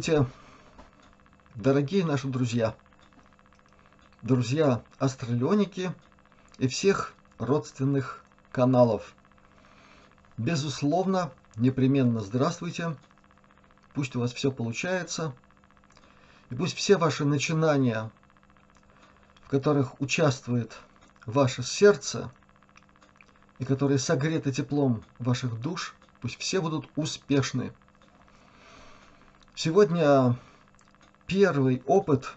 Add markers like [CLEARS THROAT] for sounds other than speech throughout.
Здравствуйте, дорогие наши друзья, друзья астралионики и всех родственных каналов. Безусловно, непременно здравствуйте, пусть у вас все получается, и пусть все ваши начинания, в которых участвует ваше сердце, и которые согреты теплом ваших душ, пусть все будут успешны. Сегодня первый опыт,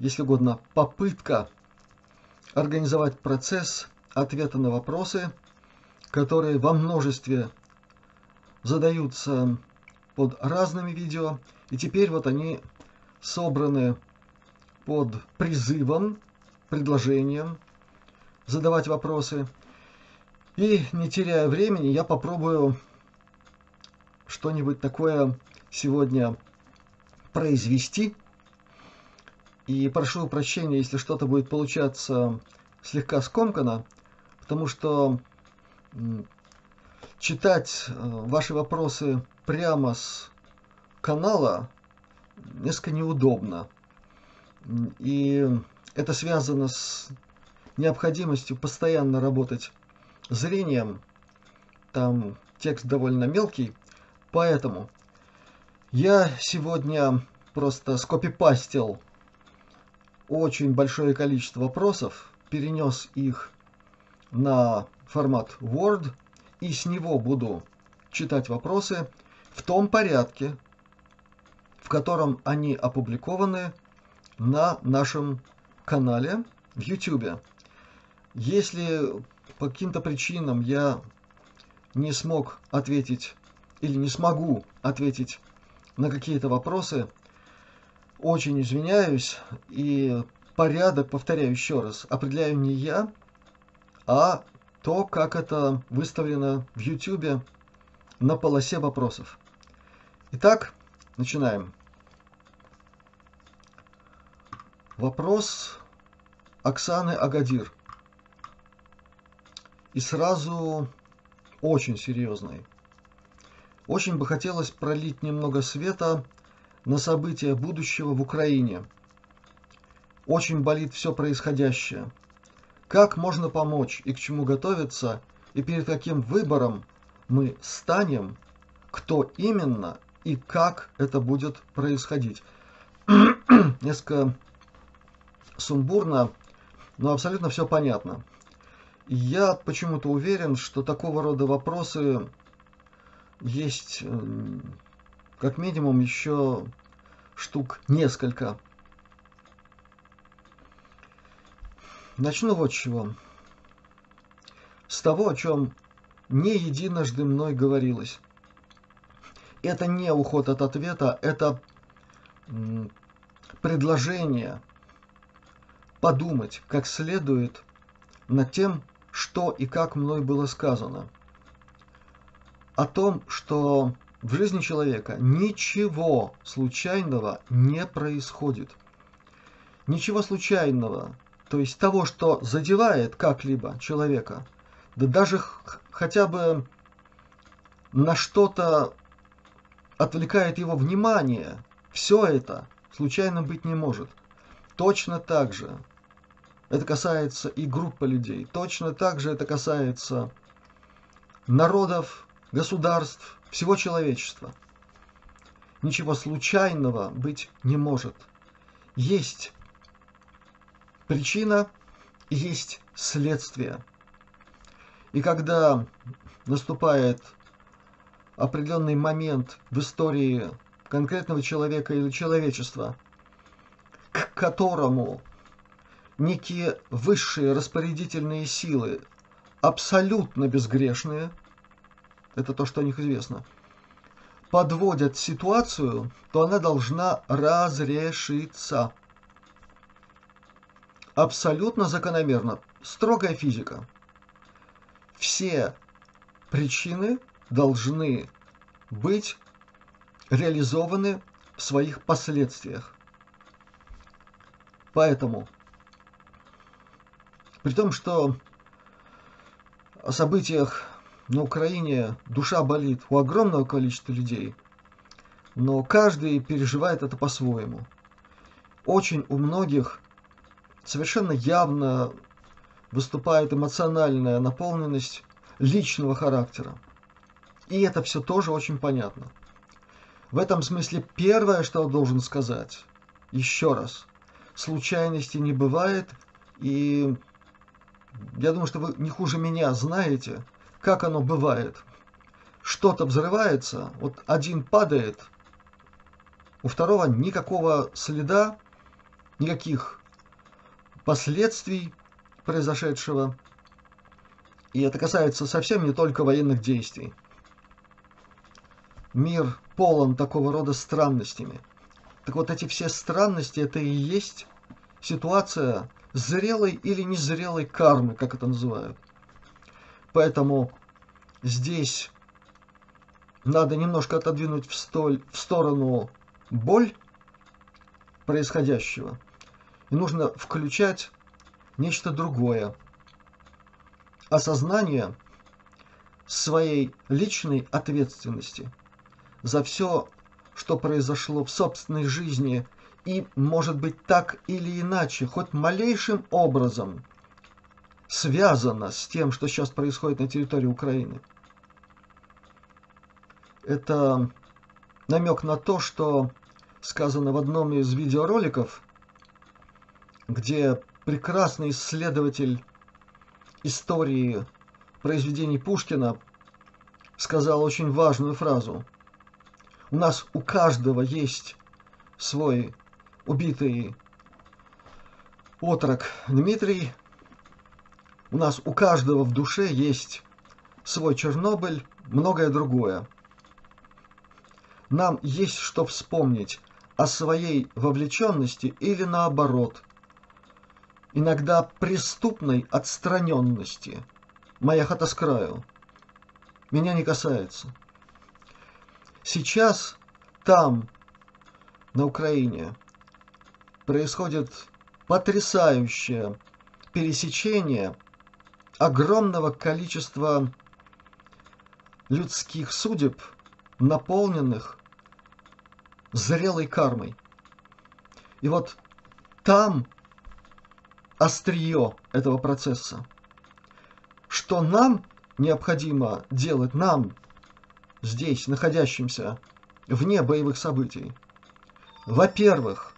если угодно, попытка организовать процесс ответа на вопросы, которые во множестве задаются под разными видео. И теперь вот они собраны под призывом, предложением задавать вопросы. И не теряя времени, я попробую что-нибудь такое сегодня произвести. И прошу прощения, если что-то будет получаться слегка скомкано, потому что читать э, ваши вопросы прямо с канала несколько неудобно. И это связано с необходимостью постоянно работать зрением. Там текст довольно мелкий, поэтому я сегодня просто скопипастил очень большое количество вопросов, перенес их на формат Word и с него буду читать вопросы в том порядке, в котором они опубликованы на нашем канале в YouTube. Если по каким-то причинам я не смог ответить или не смогу ответить на какие-то вопросы. Очень извиняюсь, и порядок, повторяю еще раз, определяю не я, а то, как это выставлено в YouTube на полосе вопросов. Итак, начинаем. Вопрос Оксаны Агадир. И сразу очень серьезный. Очень бы хотелось пролить немного света на события будущего в Украине. Очень болит все происходящее. Как можно помочь и к чему готовиться, и перед каким выбором мы станем, кто именно и как это будет происходить. [CLEARS THROAT] Несколько сумбурно, но абсолютно все понятно. Я почему-то уверен, что такого рода вопросы есть э, как минимум еще штук несколько. Начну вот с чего. С того, о чем не единожды мной говорилось. Это не уход от ответа, это предложение подумать как следует над тем, что и как мной было сказано – о том, что в жизни человека ничего случайного не происходит. Ничего случайного, то есть того, что задевает как-либо человека, да даже хотя бы на что-то отвлекает его внимание, все это случайно быть не может. Точно так же это касается и группы людей, точно так же это касается народов, государств, всего человечества. Ничего случайного быть не может. Есть причина, есть следствие. И когда наступает определенный момент в истории конкретного человека или человечества, к которому некие высшие распорядительные силы абсолютно безгрешные – это то, что о них известно, подводят ситуацию, то она должна разрешиться. Абсолютно закономерно. Строгая физика. Все причины должны быть реализованы в своих последствиях. Поэтому, при том, что о событиях на Украине душа болит у огромного количества людей, но каждый переживает это по-своему. Очень у многих совершенно явно выступает эмоциональная наполненность личного характера. И это все тоже очень понятно. В этом смысле первое, что я должен сказать, еще раз, случайности не бывает, и я думаю, что вы не хуже меня знаете, как оно бывает. Что-то взрывается, вот один падает, у второго никакого следа, никаких последствий произошедшего. И это касается совсем не только военных действий. Мир полон такого рода странностями. Так вот эти все странности, это и есть ситуация зрелой или незрелой кармы, как это называют. Поэтому здесь надо немножко отодвинуть в, столь, в сторону боль происходящего. И нужно включать нечто другое. Осознание своей личной ответственности за все, что произошло в собственной жизни и, может быть, так или иначе, хоть малейшим образом связано с тем, что сейчас происходит на территории Украины. Это намек на то, что сказано в одном из видеороликов, где прекрасный исследователь истории произведений Пушкина сказал очень важную фразу. У нас у каждого есть свой убитый отрок Дмитрий. У нас у каждого в душе есть свой Чернобыль, многое другое. Нам есть что вспомнить о своей вовлеченности или наоборот, иногда преступной отстраненности. Моя хата с краю. Меня не касается. Сейчас там, на Украине, происходит потрясающее пересечение огромного количества людских судеб, наполненных зрелой кармой. И вот там острие этого процесса. Что нам необходимо делать, нам, здесь, находящимся вне боевых событий? Во-первых,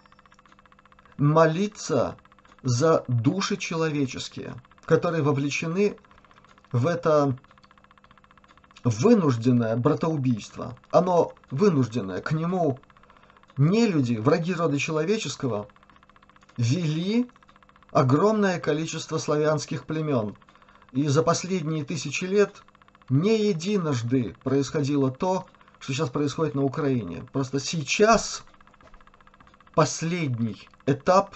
молиться за души человеческие, которые вовлечены в это вынужденное братоубийство. Оно вынужденное. К нему не люди, враги рода человеческого, вели огромное количество славянских племен. И за последние тысячи лет не единожды происходило то, что сейчас происходит на Украине. Просто сейчас последний этап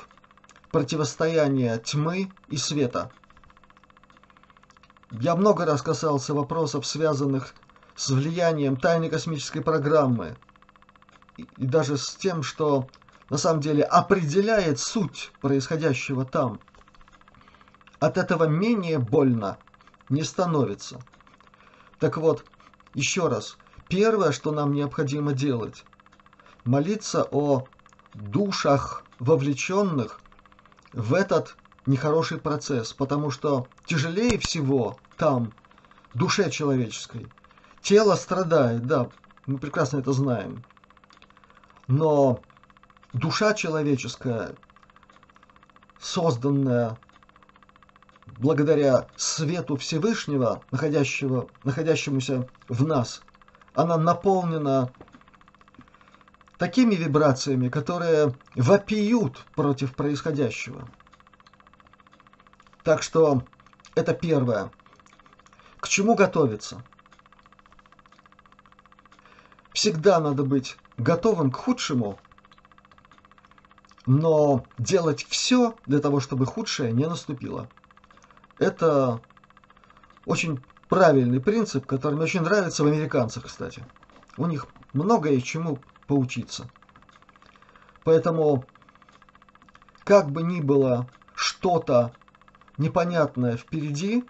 противостояния тьмы и света. Я много раз касался вопросов, связанных с влиянием тайной космической программы и, и даже с тем, что на самом деле определяет суть происходящего там. От этого менее больно не становится. Так вот, еще раз, первое, что нам необходимо делать, молиться о душах вовлеченных в этот нехороший процесс, потому что тяжелее всего там душе человеческой. Тело страдает, да, мы прекрасно это знаем. Но душа человеческая, созданная благодаря свету Всевышнего, находящего, находящемуся в нас, она наполнена такими вибрациями, которые вопиют против происходящего. Так что это первое. К чему готовиться? Всегда надо быть готовым к худшему, но делать все для того, чтобы худшее не наступило. Это очень правильный принцип, который мне очень нравится в американцах, кстати. У них многое чему поучиться. Поэтому, как бы ни было что-то непонятное впереди,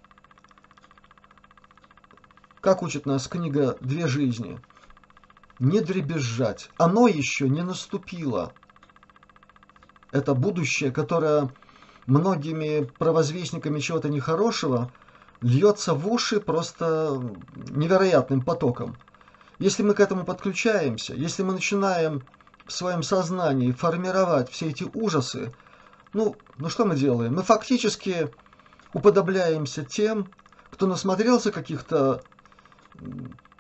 как учит нас книга «Две жизни», не дребезжать. Оно еще не наступило. Это будущее, которое многими провозвестниками чего-то нехорошего льется в уши просто невероятным потоком. Если мы к этому подключаемся, если мы начинаем в своем сознании формировать все эти ужасы, ну, ну что мы делаем? Мы фактически уподобляемся тем, кто насмотрелся каких-то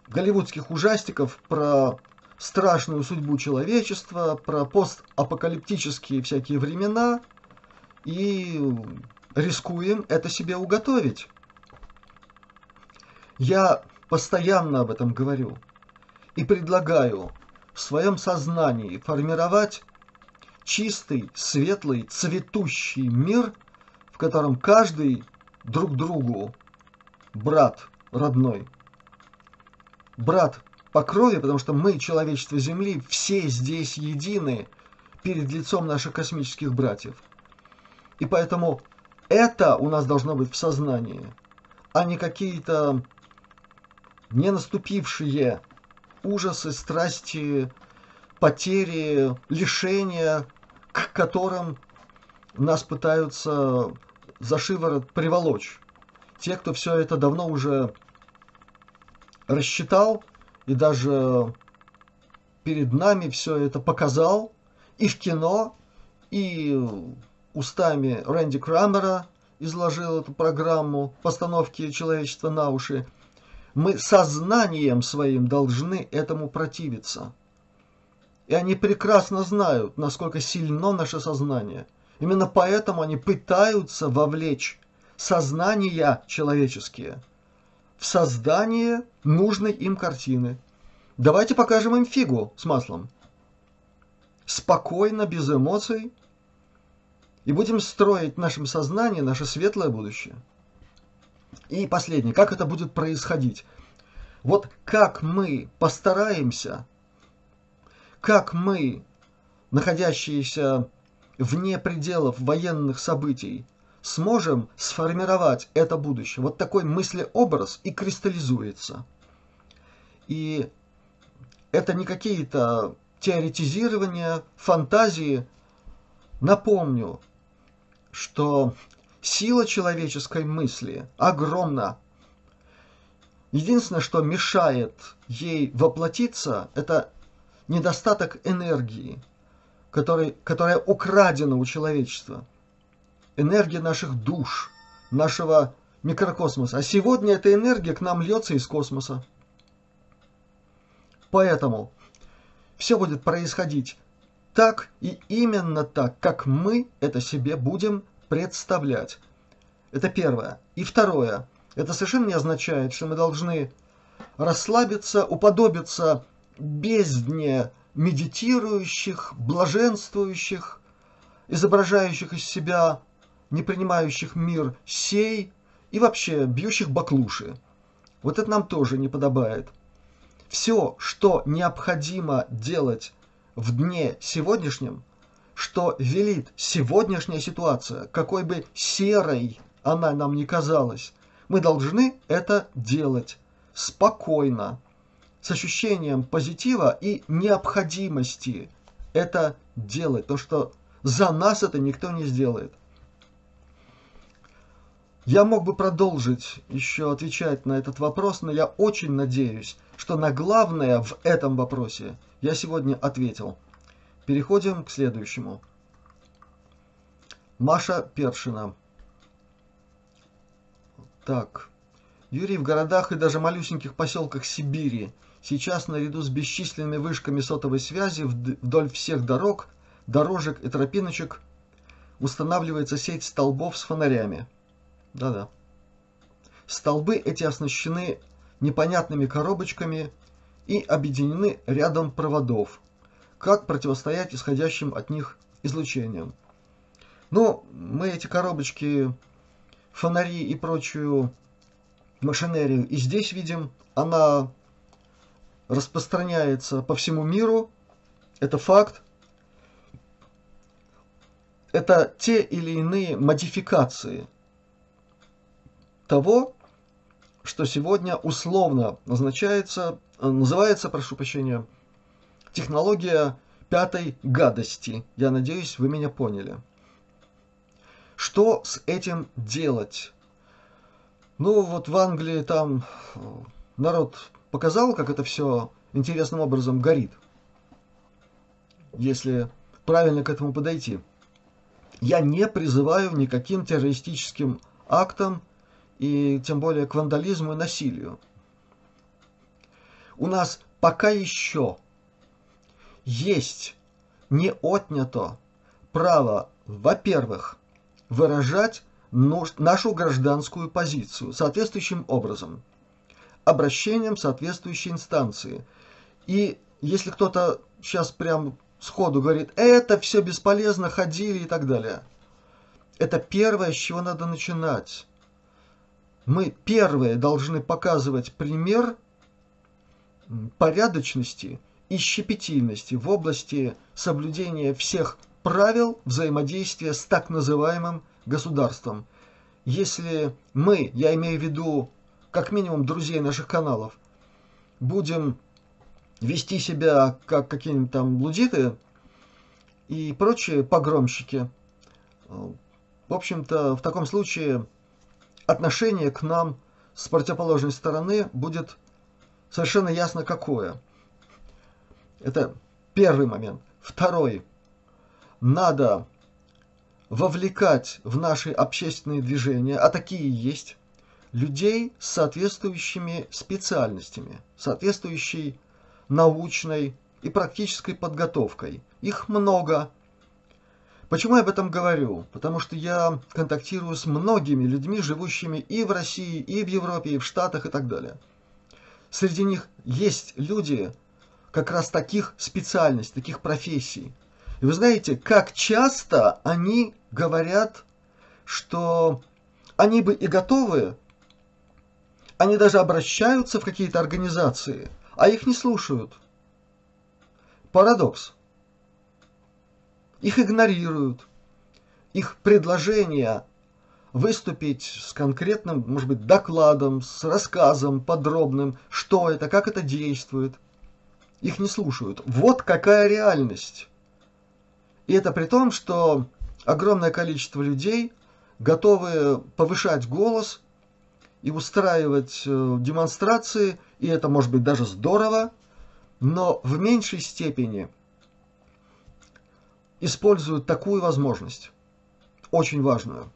голливудских ужастиков про страшную судьбу человечества, про постапокалиптические всякие времена, и рискуем это себе уготовить. Я постоянно об этом говорю и предлагаю в своем сознании формировать чистый, светлый, цветущий мир, в котором каждый друг другу брат родной. Брат по крови, потому что мы, человечество Земли, все здесь едины перед лицом наших космических братьев. И поэтому это у нас должно быть в сознании, а не какие-то не наступившие ужасы, страсти, потери, лишения, к которым нас пытаются за шиворот приволочь. Те, кто все это давно уже рассчитал и даже перед нами все это показал и в кино, и устами Рэнди Крамера изложил эту программу постановки человечества на уши. Мы сознанием своим должны этому противиться. И они прекрасно знают, насколько сильно наше сознание. Именно поэтому они пытаются вовлечь сознания человеческие в создание нужной им картины. Давайте покажем им фигу с маслом. Спокойно, без эмоций. И будем строить в нашем сознании наше светлое будущее. И последнее, как это будет происходить? Вот как мы постараемся, как мы, находящиеся вне пределов военных событий, сможем сформировать это будущее. Вот такой мыслеобраз и кристаллизуется. И это не какие-то теоретизирования, фантазии. Напомню, что сила человеческой мысли огромна. Единственное, что мешает ей воплотиться, это недостаток энергии, который, которая украдена у человечества энергия наших душ, нашего микрокосмоса. А сегодня эта энергия к нам льется из космоса. Поэтому все будет происходить так и именно так, как мы это себе будем представлять. Это первое. И второе. Это совершенно не означает, что мы должны расслабиться, уподобиться бездне медитирующих, блаженствующих, изображающих из себя не принимающих мир сей и вообще бьющих баклуши. Вот это нам тоже не подобает. Все, что необходимо делать в дне сегодняшнем, что велит сегодняшняя ситуация, какой бы серой она нам не казалась, мы должны это делать спокойно, с ощущением позитива и необходимости это делать, то что за нас это никто не сделает. Я мог бы продолжить еще отвечать на этот вопрос, но я очень надеюсь, что на главное в этом вопросе я сегодня ответил. Переходим к следующему. Маша Першина. Так. Юрий, в городах и даже малюсеньких поселках Сибири сейчас наряду с бесчисленными вышками сотовой связи вдоль всех дорог, дорожек и тропиночек устанавливается сеть столбов с фонарями – да-да. Столбы эти оснащены непонятными коробочками и объединены рядом проводов. Как противостоять исходящим от них излучениям? Ну, мы эти коробочки, фонари и прочую машинерию и здесь видим. Она распространяется по всему миру. Это факт. Это те или иные модификации – того, что сегодня условно назначается, называется, прошу прощения, технология пятой гадости. Я надеюсь, вы меня поняли. Что с этим делать? Ну, вот в Англии там народ показал, как это все интересным образом горит. Если правильно к этому подойти. Я не призываю никаким террористическим актам и тем более к вандализму и насилию. У нас пока еще есть не отнято право, во-первых, выражать нашу гражданскую позицию соответствующим образом, обращением соответствующей инстанции. И если кто-то сейчас прям сходу говорит, это все бесполезно, ходили и так далее, это первое, с чего надо начинать. Мы первые должны показывать пример порядочности и щепетильности в области соблюдения всех правил взаимодействия с так называемым государством. Если мы, я имею в виду как минимум друзей наших каналов, будем вести себя как какие-нибудь там блудиты и прочие погромщики, в общем-то, в таком случае отношение к нам с противоположной стороны будет совершенно ясно какое – это первый момент. Второй. Надо вовлекать в наши общественные движения, а такие есть, людей с соответствующими специальностями, соответствующей научной и практической подготовкой. Их много. Почему я об этом говорю? Потому что я контактирую с многими людьми, живущими и в России, и в Европе, и в Штатах, и так далее. Среди них есть люди, как раз таких специальностей, таких профессий. И вы знаете, как часто они говорят, что они бы и готовы, они даже обращаются в какие-то организации, а их не слушают. Парадокс. Их игнорируют. Их предложения выступить с конкретным, может быть, докладом, с рассказом подробным, что это, как это действует – их не слушают. Вот какая реальность. И это при том, что огромное количество людей готовы повышать голос и устраивать э, демонстрации, и это может быть даже здорово, но в меньшей степени используют такую возможность, очень важную.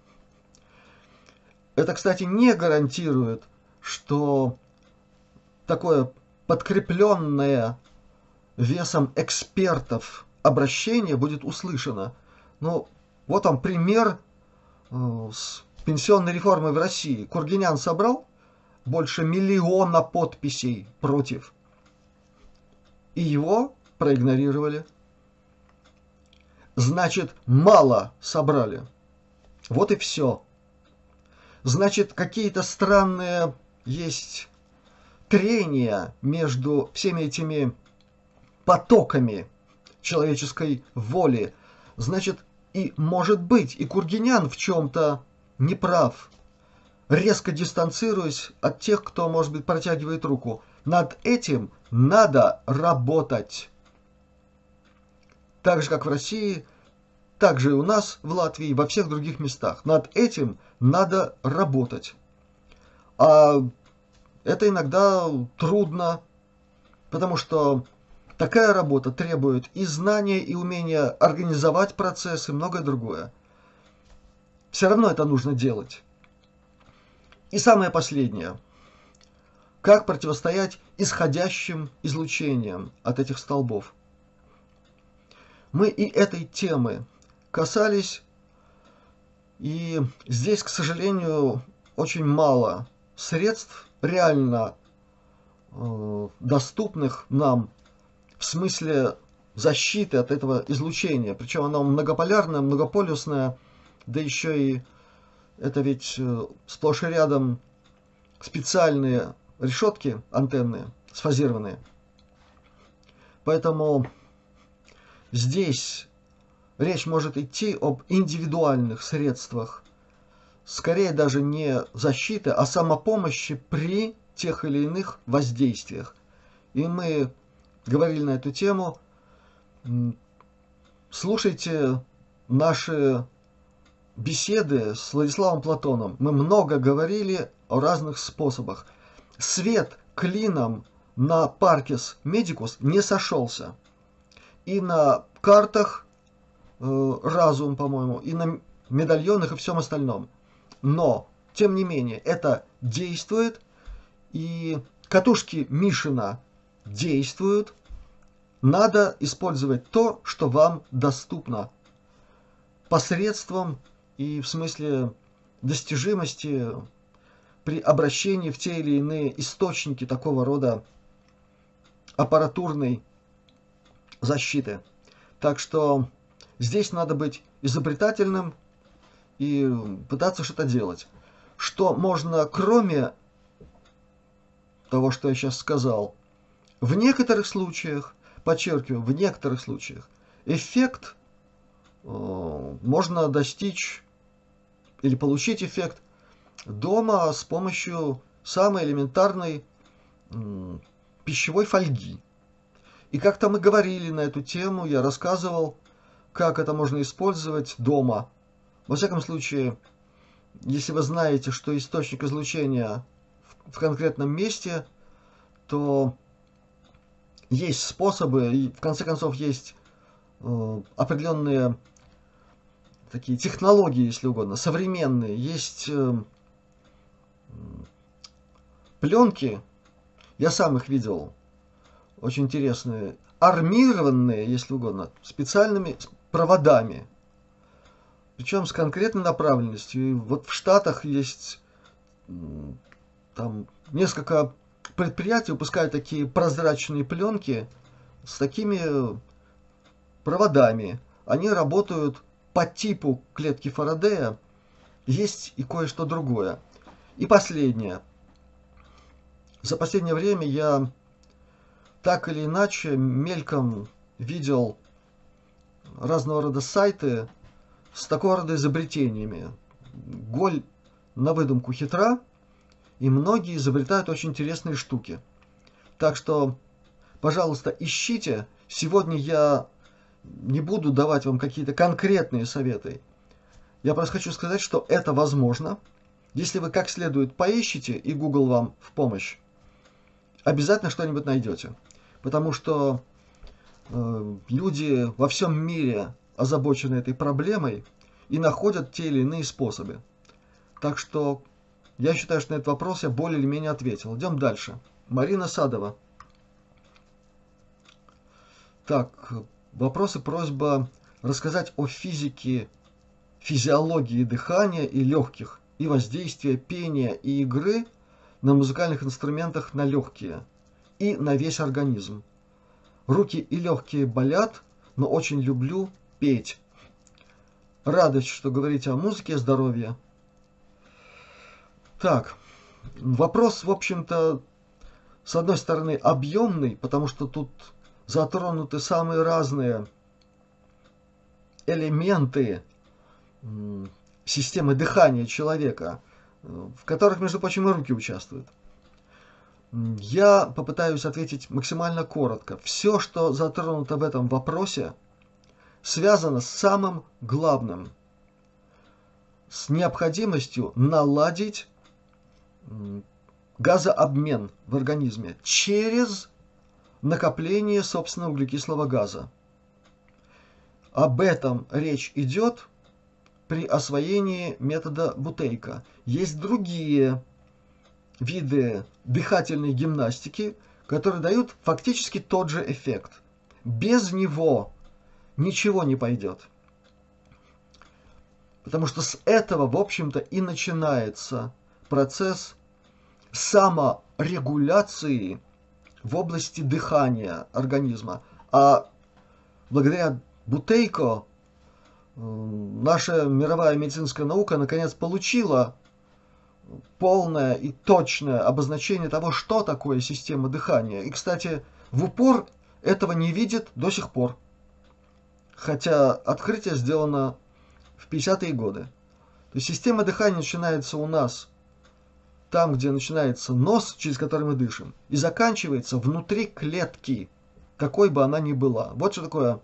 Это, кстати, не гарантирует, что такое подкрепленное весом экспертов обращение будет услышано. Ну, вот он пример э, с пенсионной реформой в России. Кургинян собрал больше миллиона подписей против. И его проигнорировали. Значит, мало собрали. Вот и все. Значит, какие-то странные есть трения между всеми этими потоками человеческой воли. Значит, и может быть, и Кургинян в чем-то неправ, резко дистанцируясь от тех, кто, может быть, протягивает руку. Над этим надо работать. Так же, как в России, так же и у нас в Латвии, во всех других местах. Над этим надо работать. А это иногда трудно, потому что Такая работа требует и знания, и умения организовать процессы, и многое другое. Все равно это нужно делать. И самое последнее. Как противостоять исходящим излучениям от этих столбов? Мы и этой темы касались, и здесь, к сожалению, очень мало средств реально э, доступных нам в смысле защиты от этого излучения. Причем оно многополярное, многополюсное, да еще и это ведь э, сплошь и рядом специальные решетки антенны, сфазированные. Поэтому здесь речь может идти об индивидуальных средствах, скорее даже не защиты, а самопомощи при тех или иных воздействиях. И мы говорили на эту тему слушайте наши беседы с Владиславом Платоном. Мы много говорили о разных способах. Свет клином на Паркис Медикус не сошелся. И на картах э, разум, по-моему, и на медальонах и всем остальном. Но, тем не менее, это действует, и катушки Мишина действуют. Надо использовать то, что вам доступно посредством и в смысле достижимости при обращении в те или иные источники такого рода аппаратурной защиты. Так что здесь надо быть изобретательным и пытаться что-то делать. Что можно, кроме того, что я сейчас сказал, в некоторых случаях, подчеркиваю, в некоторых случаях, эффект э, можно достичь или получить эффект дома с помощью самой элементарной пищевой фольги. И как-то мы говорили на эту тему, я рассказывал, как это можно использовать дома. Во всяком случае, если вы знаете, что источник излучения в конкретном месте, то есть способы, и в конце концов есть э, определенные такие технологии, если угодно, современные. Есть э, пленки, я сам их видел, очень интересные, армированные, если угодно, специальными проводами, причем с конкретной направленностью. И вот в Штатах есть там несколько предприятий выпускают такие прозрачные пленки с такими проводами. Они работают по типу клетки Фарадея есть и кое-что другое. И последнее. За последнее время я так или иначе мельком видел разного рода сайты с такого рода изобретениями. Голь на выдумку хитра, и многие изобретают очень интересные штуки. Так что, пожалуйста, ищите. Сегодня я не буду давать вам какие-то конкретные советы. Я просто хочу сказать, что это возможно. Если вы как следует поищите, и Google вам в помощь, обязательно что-нибудь найдете. Потому что э, люди во всем мире озабочены этой проблемой и находят те или иные способы. Так что я считаю, что на этот вопрос я более или менее ответил. Идем дальше. Марина Садова. Так, Вопрос и просьба рассказать о физике, физиологии дыхания и легких, и воздействия пения и игры на музыкальных инструментах на легкие и на весь организм. Руки и легкие болят, но очень люблю петь. Радость, что говорите о музыке и здоровье. Так, вопрос, в общем-то, с одной стороны, объемный, потому что тут затронуты самые разные элементы системы дыхания человека, в которых, между прочим, и руки участвуют. Я попытаюсь ответить максимально коротко. Все, что затронуто в этом вопросе, связано с самым главным, с необходимостью наладить газообмен в организме через накопление собственного углекислого газа. Об этом речь идет при освоении метода Бутейка. Есть другие виды дыхательной гимнастики, которые дают фактически тот же эффект. Без него ничего не пойдет. Потому что с этого, в общем-то, и начинается процесс саморегуляции в области дыхания организма. А благодаря Бутейко наша мировая медицинская наука наконец получила полное и точное обозначение того, что такое система дыхания. И, кстати, в упор этого не видит до сих пор. Хотя открытие сделано в 50-е годы. То есть система дыхания начинается у нас там, где начинается нос, через который мы дышим, и заканчивается внутри клетки, какой бы она ни была. Вот что такое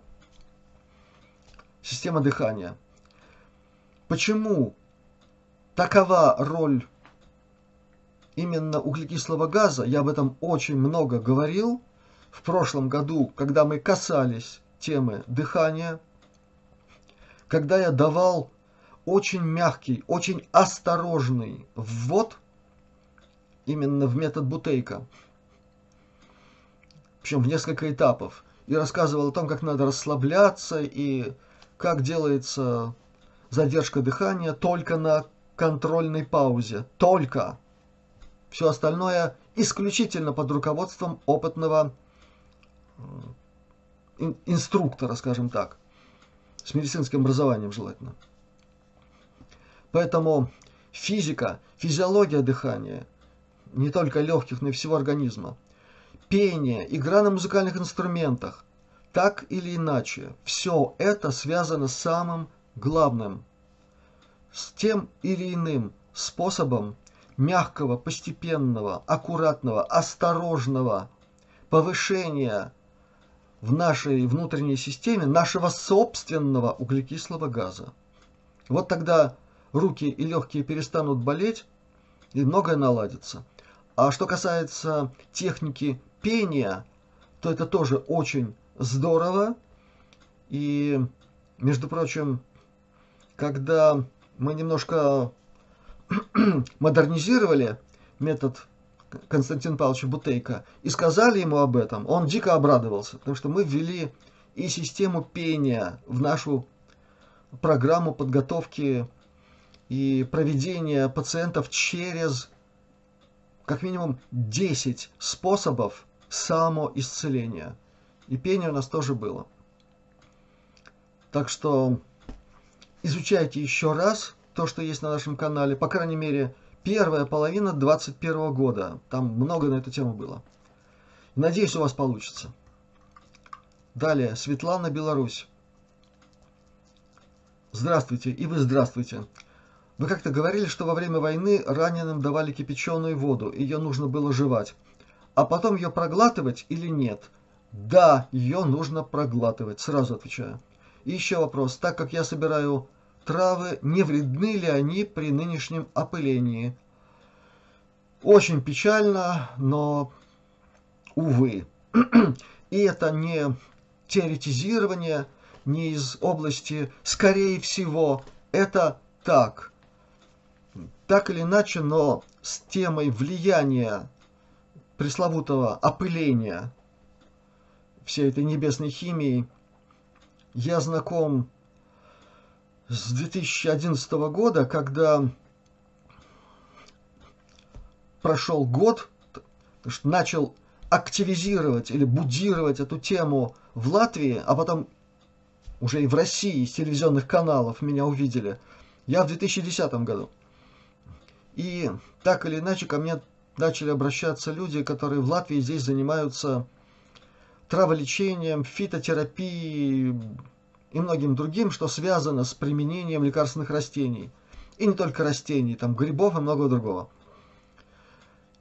система дыхания. Почему такова роль именно углекислого газа? Я об этом очень много говорил в прошлом году, когда мы касались темы дыхания, когда я давал очень мягкий, очень осторожный ввод именно в метод Бутейка, причем в несколько этапов, и рассказывал о том, как надо расслабляться и как делается задержка дыхания только на контрольной паузе. Только. Все остальное исключительно под руководством опытного инструктора, скажем так, с медицинским образованием желательно. Поэтому физика, физиология дыхания, не только легких, но и всего организма, пение, игра на музыкальных инструментах, так или иначе, все это связано с самым главным, с тем или иным способом мягкого, постепенного, аккуратного, осторожного повышения в нашей внутренней системе нашего собственного углекислого газа. Вот тогда руки и легкие перестанут болеть, и многое наладится. А что касается техники пения, то это тоже очень здорово. И, между прочим, когда мы немножко [CLEARS THROAT] модернизировали метод Константина Павловича Бутейка и сказали ему об этом, он дико обрадовался, потому что мы ввели и систему пения в нашу программу подготовки и проведения пациентов через как минимум 10 способов самоисцеления. И пение у нас тоже было. Так что изучайте еще раз то, что есть на нашем канале. По крайней мере, первая половина 2021 года. Там много на эту тему было. Надеюсь, у вас получится. Далее, Светлана, Беларусь. Здравствуйте, и вы здравствуйте. Вы как-то говорили, что во время войны раненым давали кипяченую воду, ее нужно было жевать. А потом ее проглатывать или нет? Да, ее нужно проглатывать, сразу отвечаю. И еще вопрос. Так как я собираю травы, не вредны ли они при нынешнем опылении? Очень печально, но, увы. И это не теоретизирование, не из области «скорее всего». Это так. Так или иначе, но с темой влияния пресловутого опыления всей этой небесной химии я знаком с 2011 года, когда прошел год, начал активизировать или будировать эту тему в Латвии, а потом уже и в России с телевизионных каналов меня увидели, я в 2010 году. И так или иначе ко мне начали обращаться люди, которые в Латвии здесь занимаются траволечением, фитотерапией, и многим другим, что связано с применением лекарственных растений. И не только растений, там грибов и многого другого.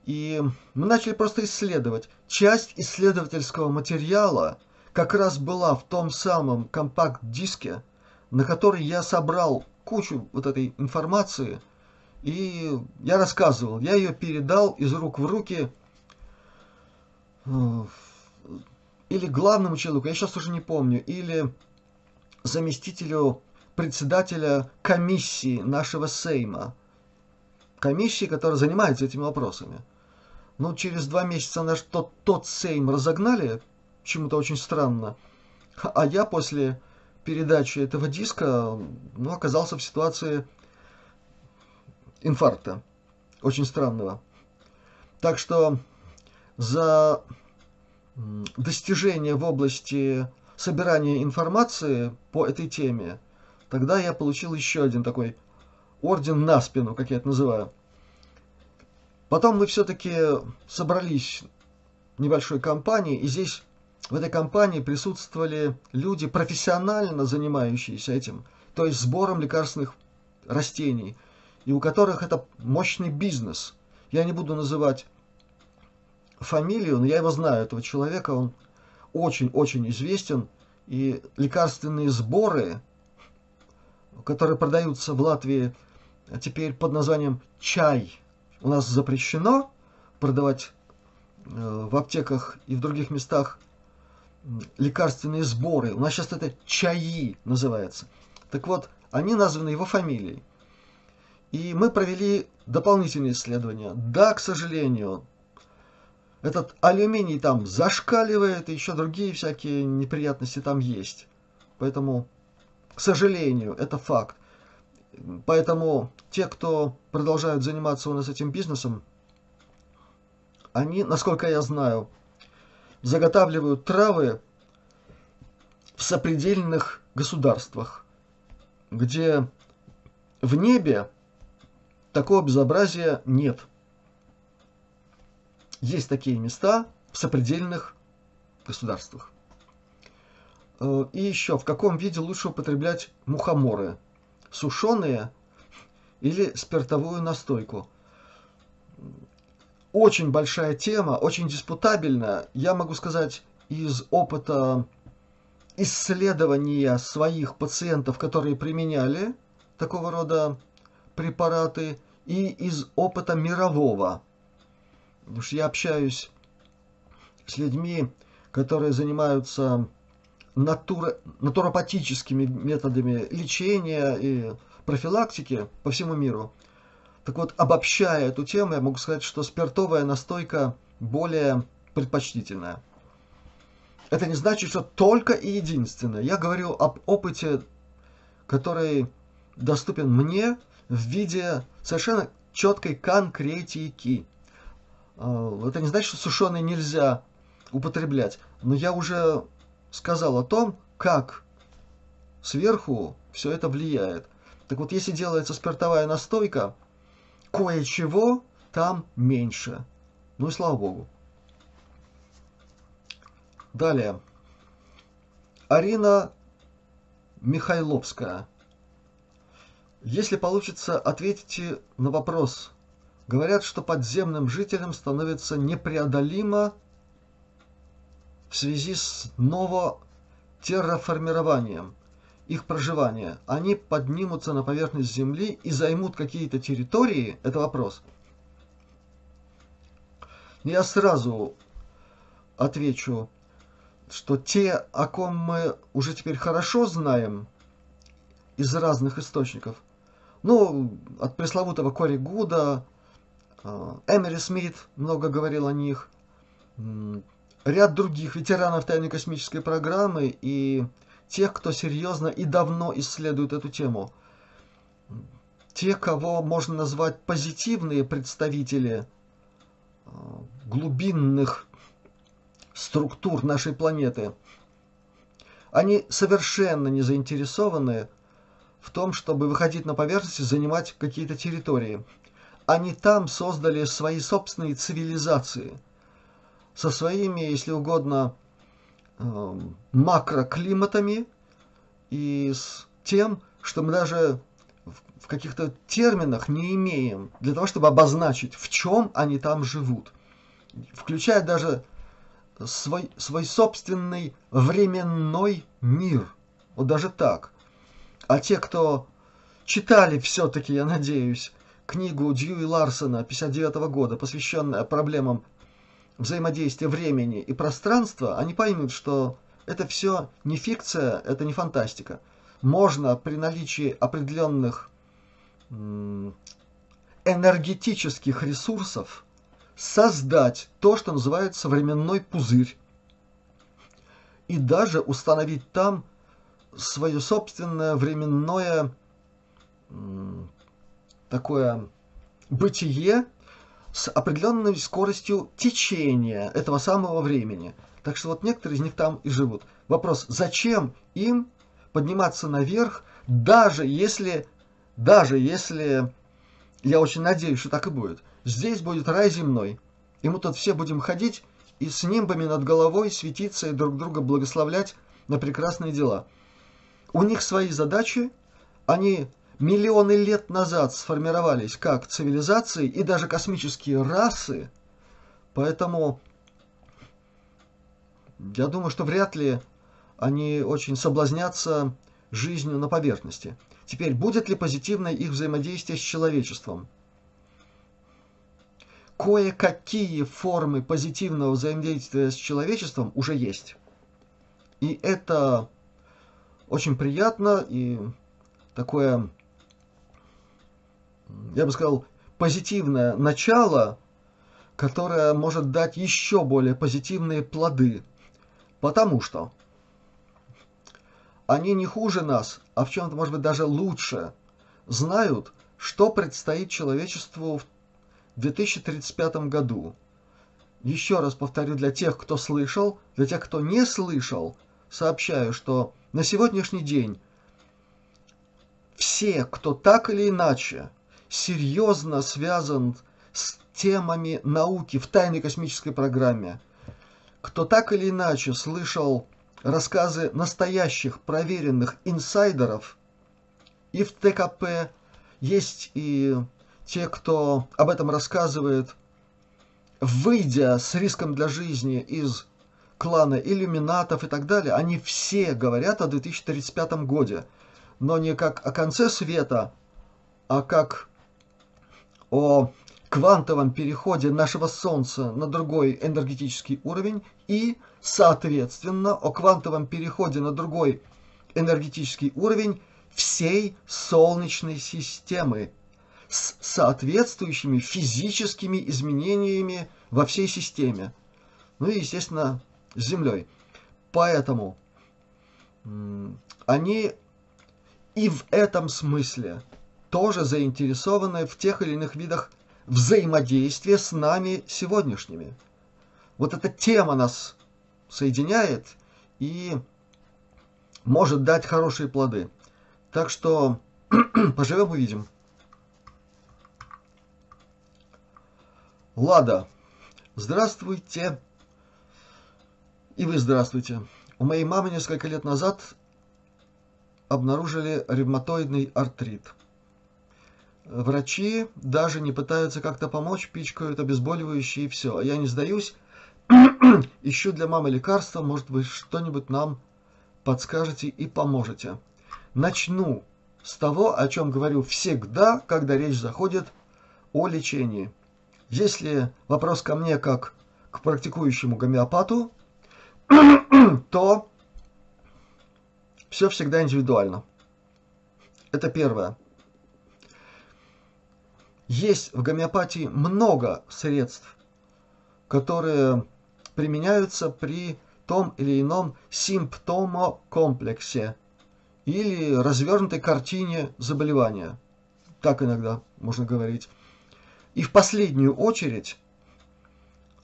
И мы начали просто исследовать. Часть исследовательского материала как раз была в том самом компакт-диске, на который я собрал кучу вот этой информации, и я рассказывал. Я ее передал из рук в руки э, или главному человеку, я сейчас уже не помню, или заместителю председателя комиссии нашего Сейма. Комиссии, которая занимается этими вопросами. Ну, через два месяца наш тот, тот Сейм разогнали, почему-то очень странно. А я после передачи этого диска ну, оказался в ситуации инфаркта. Очень странного. Так что за достижения в области собирания информации по этой теме, тогда я получил еще один такой орден на спину, как я это называю. Потом мы все-таки собрались небольшой компании, и здесь в этой компании присутствовали люди, профессионально занимающиеся этим, то есть сбором лекарственных растений, и у которых это мощный бизнес. Я не буду называть фамилию, но я его знаю, этого человека, он очень-очень известен, и лекарственные сборы которые продаются в Латвии теперь под названием чай. У нас запрещено продавать э, в аптеках и в других местах лекарственные сборы. У нас сейчас это чаи называется. Так вот, они названы его фамилией. И мы провели дополнительные исследования. Да, к сожалению, этот алюминий там зашкаливает, и еще другие всякие неприятности там есть. Поэтому, к сожалению, это факт. Поэтому те, кто продолжают заниматься у нас этим бизнесом, они, насколько я знаю, заготавливают травы в сопредельных государствах, где в небе такого безобразия нет. Есть такие места в сопредельных государствах. Э, и еще, в каком виде лучше употреблять мухоморы? Сушеные или спиртовую настойку? Очень большая тема, очень диспутабельная. Я могу сказать из опыта исследования своих пациентов, которые применяли такого рода препараты, и из опыта мирового. Потому что я общаюсь с людьми, которые занимаются натуро, натуропатическими методами лечения и профилактики по всему миру. Так вот, обобщая эту тему, я могу сказать, что спиртовая настойка более предпочтительная. Это не значит, что только и единственное. Я говорю об опыте, который доступен мне в виде совершенно четкой конкретики. А, это не значит, что сушеные нельзя употреблять, но я уже сказал о том, как сверху все это влияет. Так вот, если делается спиртовая настойка, кое-чего там меньше. Ну и слава богу. Далее. Арина Михайловская. Если получится, ответите на вопрос. Говорят, что подземным жителям становится непреодолимо в связи с новотерраформированием их проживания. Они поднимутся на поверхность Земли и займут какие-то территории? Это вопрос. Я сразу отвечу, что те, о ком мы уже теперь хорошо знаем из разных источников – ну, от пресловутого Кори Гуда, э, Эмери Смит много говорил о них, ряд других ветеранов тайной космической программы и тех, кто серьезно и давно исследует эту тему. Те, кого можно назвать позитивные представители э, глубинных структур нашей планеты, они совершенно не заинтересованы в том, чтобы выходить на поверхность и занимать какие-то территории. Они там создали свои собственные цивилизации со своими, если угодно, эм, макроклиматами и с тем, что мы даже в каких-то терминах не имеем для того, чтобы обозначить, в чем они там живут. Включая даже свой, свой собственный временной мир. Вот даже так. А те, кто читали все-таки, я надеюсь, книгу Дьюи Ларсона 59 года, посвященную проблемам взаимодействия времени и пространства, они поймут, что это все не фикция, это не фантастика. Можно при наличии определенных энергетических ресурсов создать то, что называется временной пузырь. И даже установить там свое собственное временное такое бытие с определенной скоростью течения этого самого времени. Так что вот некоторые из них там и живут. Вопрос, зачем им подниматься наверх, даже если, даже если, я очень надеюсь, что так и будет, здесь будет рай земной, и мы тут все будем ходить и с нимбами над головой светиться и друг друга благословлять на прекрасные дела – у них свои задачи, они миллионы лет назад сформировались как цивилизации и даже космические расы, поэтому я думаю, что вряд ли они очень соблазнятся жизнью на поверхности. Теперь, будет ли позитивное их взаимодействие с человечеством? Кое-какие формы позитивного взаимодействия с человечеством уже есть. И это очень приятно и такое, я бы сказал, позитивное начало, которое может дать еще более позитивные плоды. Потому что они не хуже нас, а в чем-то, может быть, даже лучше, знают, что предстоит человечеству в 2035 году. Еще раз повторю для тех, кто слышал, для тех, кто не слышал, сообщаю, что на сегодняшний день все, кто так или иначе серьезно связан с темами науки в тайной космической программе, кто так или иначе слышал рассказы настоящих проверенных инсайдеров и в ТКП есть и те, кто об этом рассказывает, выйдя с риском для жизни из клана иллюминатов и так далее, они все говорят о 2035 годе, но не как о конце света, а как о квантовом переходе нашего Солнца на другой энергетический уровень и, соответственно, о квантовом переходе на другой энергетический уровень всей Солнечной системы с соответствующими физическими изменениями во всей системе. Ну и, естественно, Землей. Поэтому они и в этом смысле тоже заинтересованы в тех или иных видах взаимодействие с нами сегодняшними. Вот эта тема нас соединяет и может дать хорошие плоды. Так что [CLEARS THROAT] поживем увидим. Лада, здравствуйте. И вы здравствуйте. У моей мамы несколько лет назад обнаружили ревматоидный артрит. Врачи даже не пытаются как-то помочь, пичкают обезболивающие и все. А я не сдаюсь, [CLEARS THROAT] ищу для мамы лекарства, может вы что-нибудь нам подскажете и поможете. Начну с того, о чем говорю всегда, когда речь заходит о лечении. Если вопрос ко мне как к практикующему гомеопату, то все всегда индивидуально. Это первое. Есть в гомеопатии много средств, которые применяются при том или ином симптомокомплексе или развернутой картине заболевания. Так иногда можно говорить. И в последнюю очередь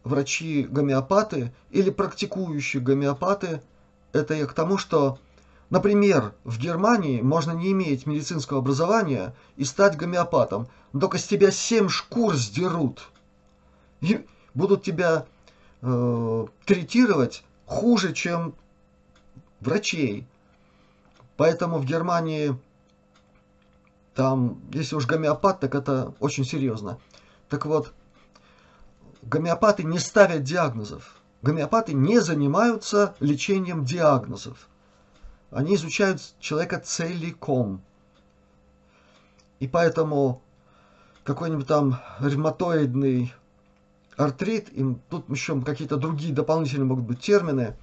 врачи-гомеопаты или практикующие гомеопаты, это я к тому, что Например, в Германии можно не иметь медицинского образования и стать гомеопатом, только с тебя семь шкур сдерут. И будут тебя э, третировать хуже, чем врачей. Поэтому в Германии там, если уж гомеопат, так это очень серьезно. Так вот, гомеопаты не ставят диагнозов. Гомеопаты не занимаются лечением диагнозов. Они изучают человека целиком. И поэтому какой-нибудь там ревматоидный артрит, и тут еще какие-то другие дополнительные могут быть термины,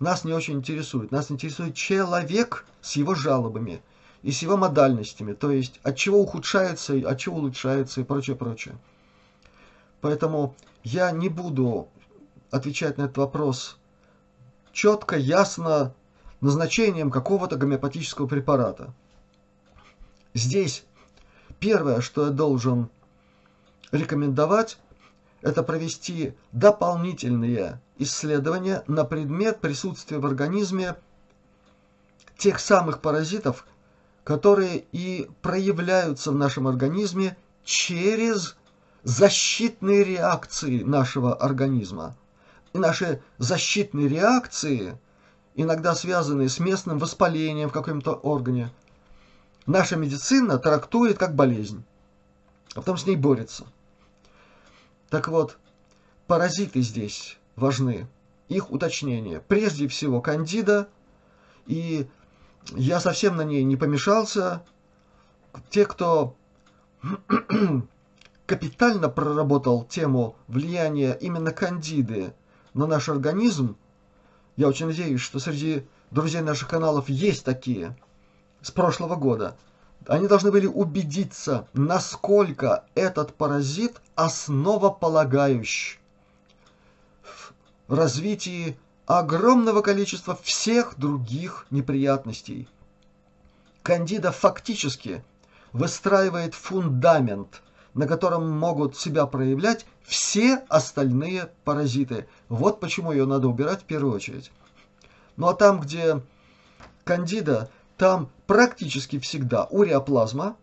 нас не очень интересует. Нас интересует человек с его жалобами и с его модальностями, то есть от чего ухудшается, от чего улучшается и прочее, прочее. Поэтому я не буду отвечать на этот вопрос четко, ясно, назначением какого-то гомеопатического препарата. Здесь первое, что я должен рекомендовать, это провести дополнительные исследования на предмет присутствия в организме тех самых паразитов, которые и проявляются в нашем организме через защитные реакции нашего организма. И наши защитные реакции – иногда связанные с местным воспалением в каком-то органе, наша медицина трактует как болезнь, а потом с ней борется. Так вот, паразиты здесь важны, их уточнение. Прежде всего кандида и я совсем на ней не помешался. Те, кто капитально проработал тему влияния именно кандиды на наш организм, я очень надеюсь, что среди друзей наших каналов есть такие с прошлого года. Они должны были убедиться, насколько этот паразит основополагающий в развитии огромного количества всех других неприятностей. Кандида фактически выстраивает фундамент, на котором могут себя проявлять все остальные паразиты. Вот почему ее надо убирать в первую очередь. Ну а там, где кандида, там практически всегда уреоплазма,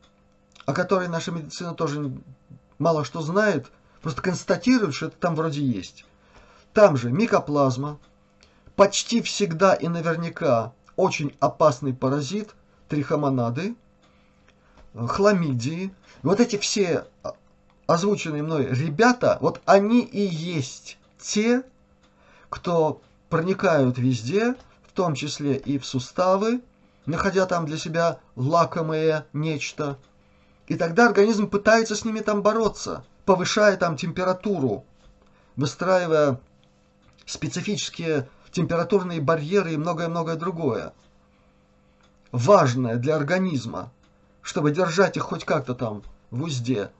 о которой наша медицина тоже мало что знает, просто констатирует, что это там вроде есть. Там же микоплазма, почти всегда и наверняка очень опасный паразит, трихомонады, хламидии. Вот эти все озвученные мной ребята, вот они и есть те, кто проникают везде, в том числе и в суставы, находя там для себя лакомое нечто. И тогда организм пытается с ними там бороться, повышая там температуру, выстраивая специфические температурные барьеры и многое-многое другое. Важное для организма, чтобы держать их хоть как-то там в узде.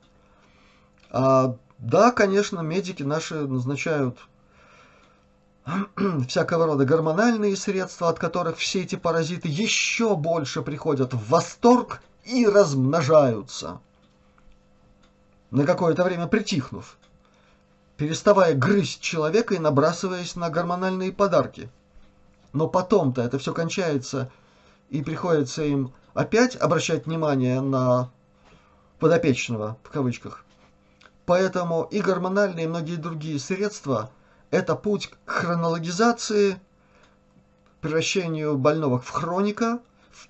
А, да, конечно, медики наши назначают [CLEARS THROAT] всякого рода гормональные средства, от которых все эти паразиты еще больше приходят в восторг и размножаются. На какое-то время притихнув переставая грызть человека и набрасываясь на гормональные подарки. Но потом-то это все кончается, и приходится им опять обращать внимание на подопечного, в кавычках. Поэтому и гормональные, и многие другие средства – это путь к хронологизации, превращению больного в хроника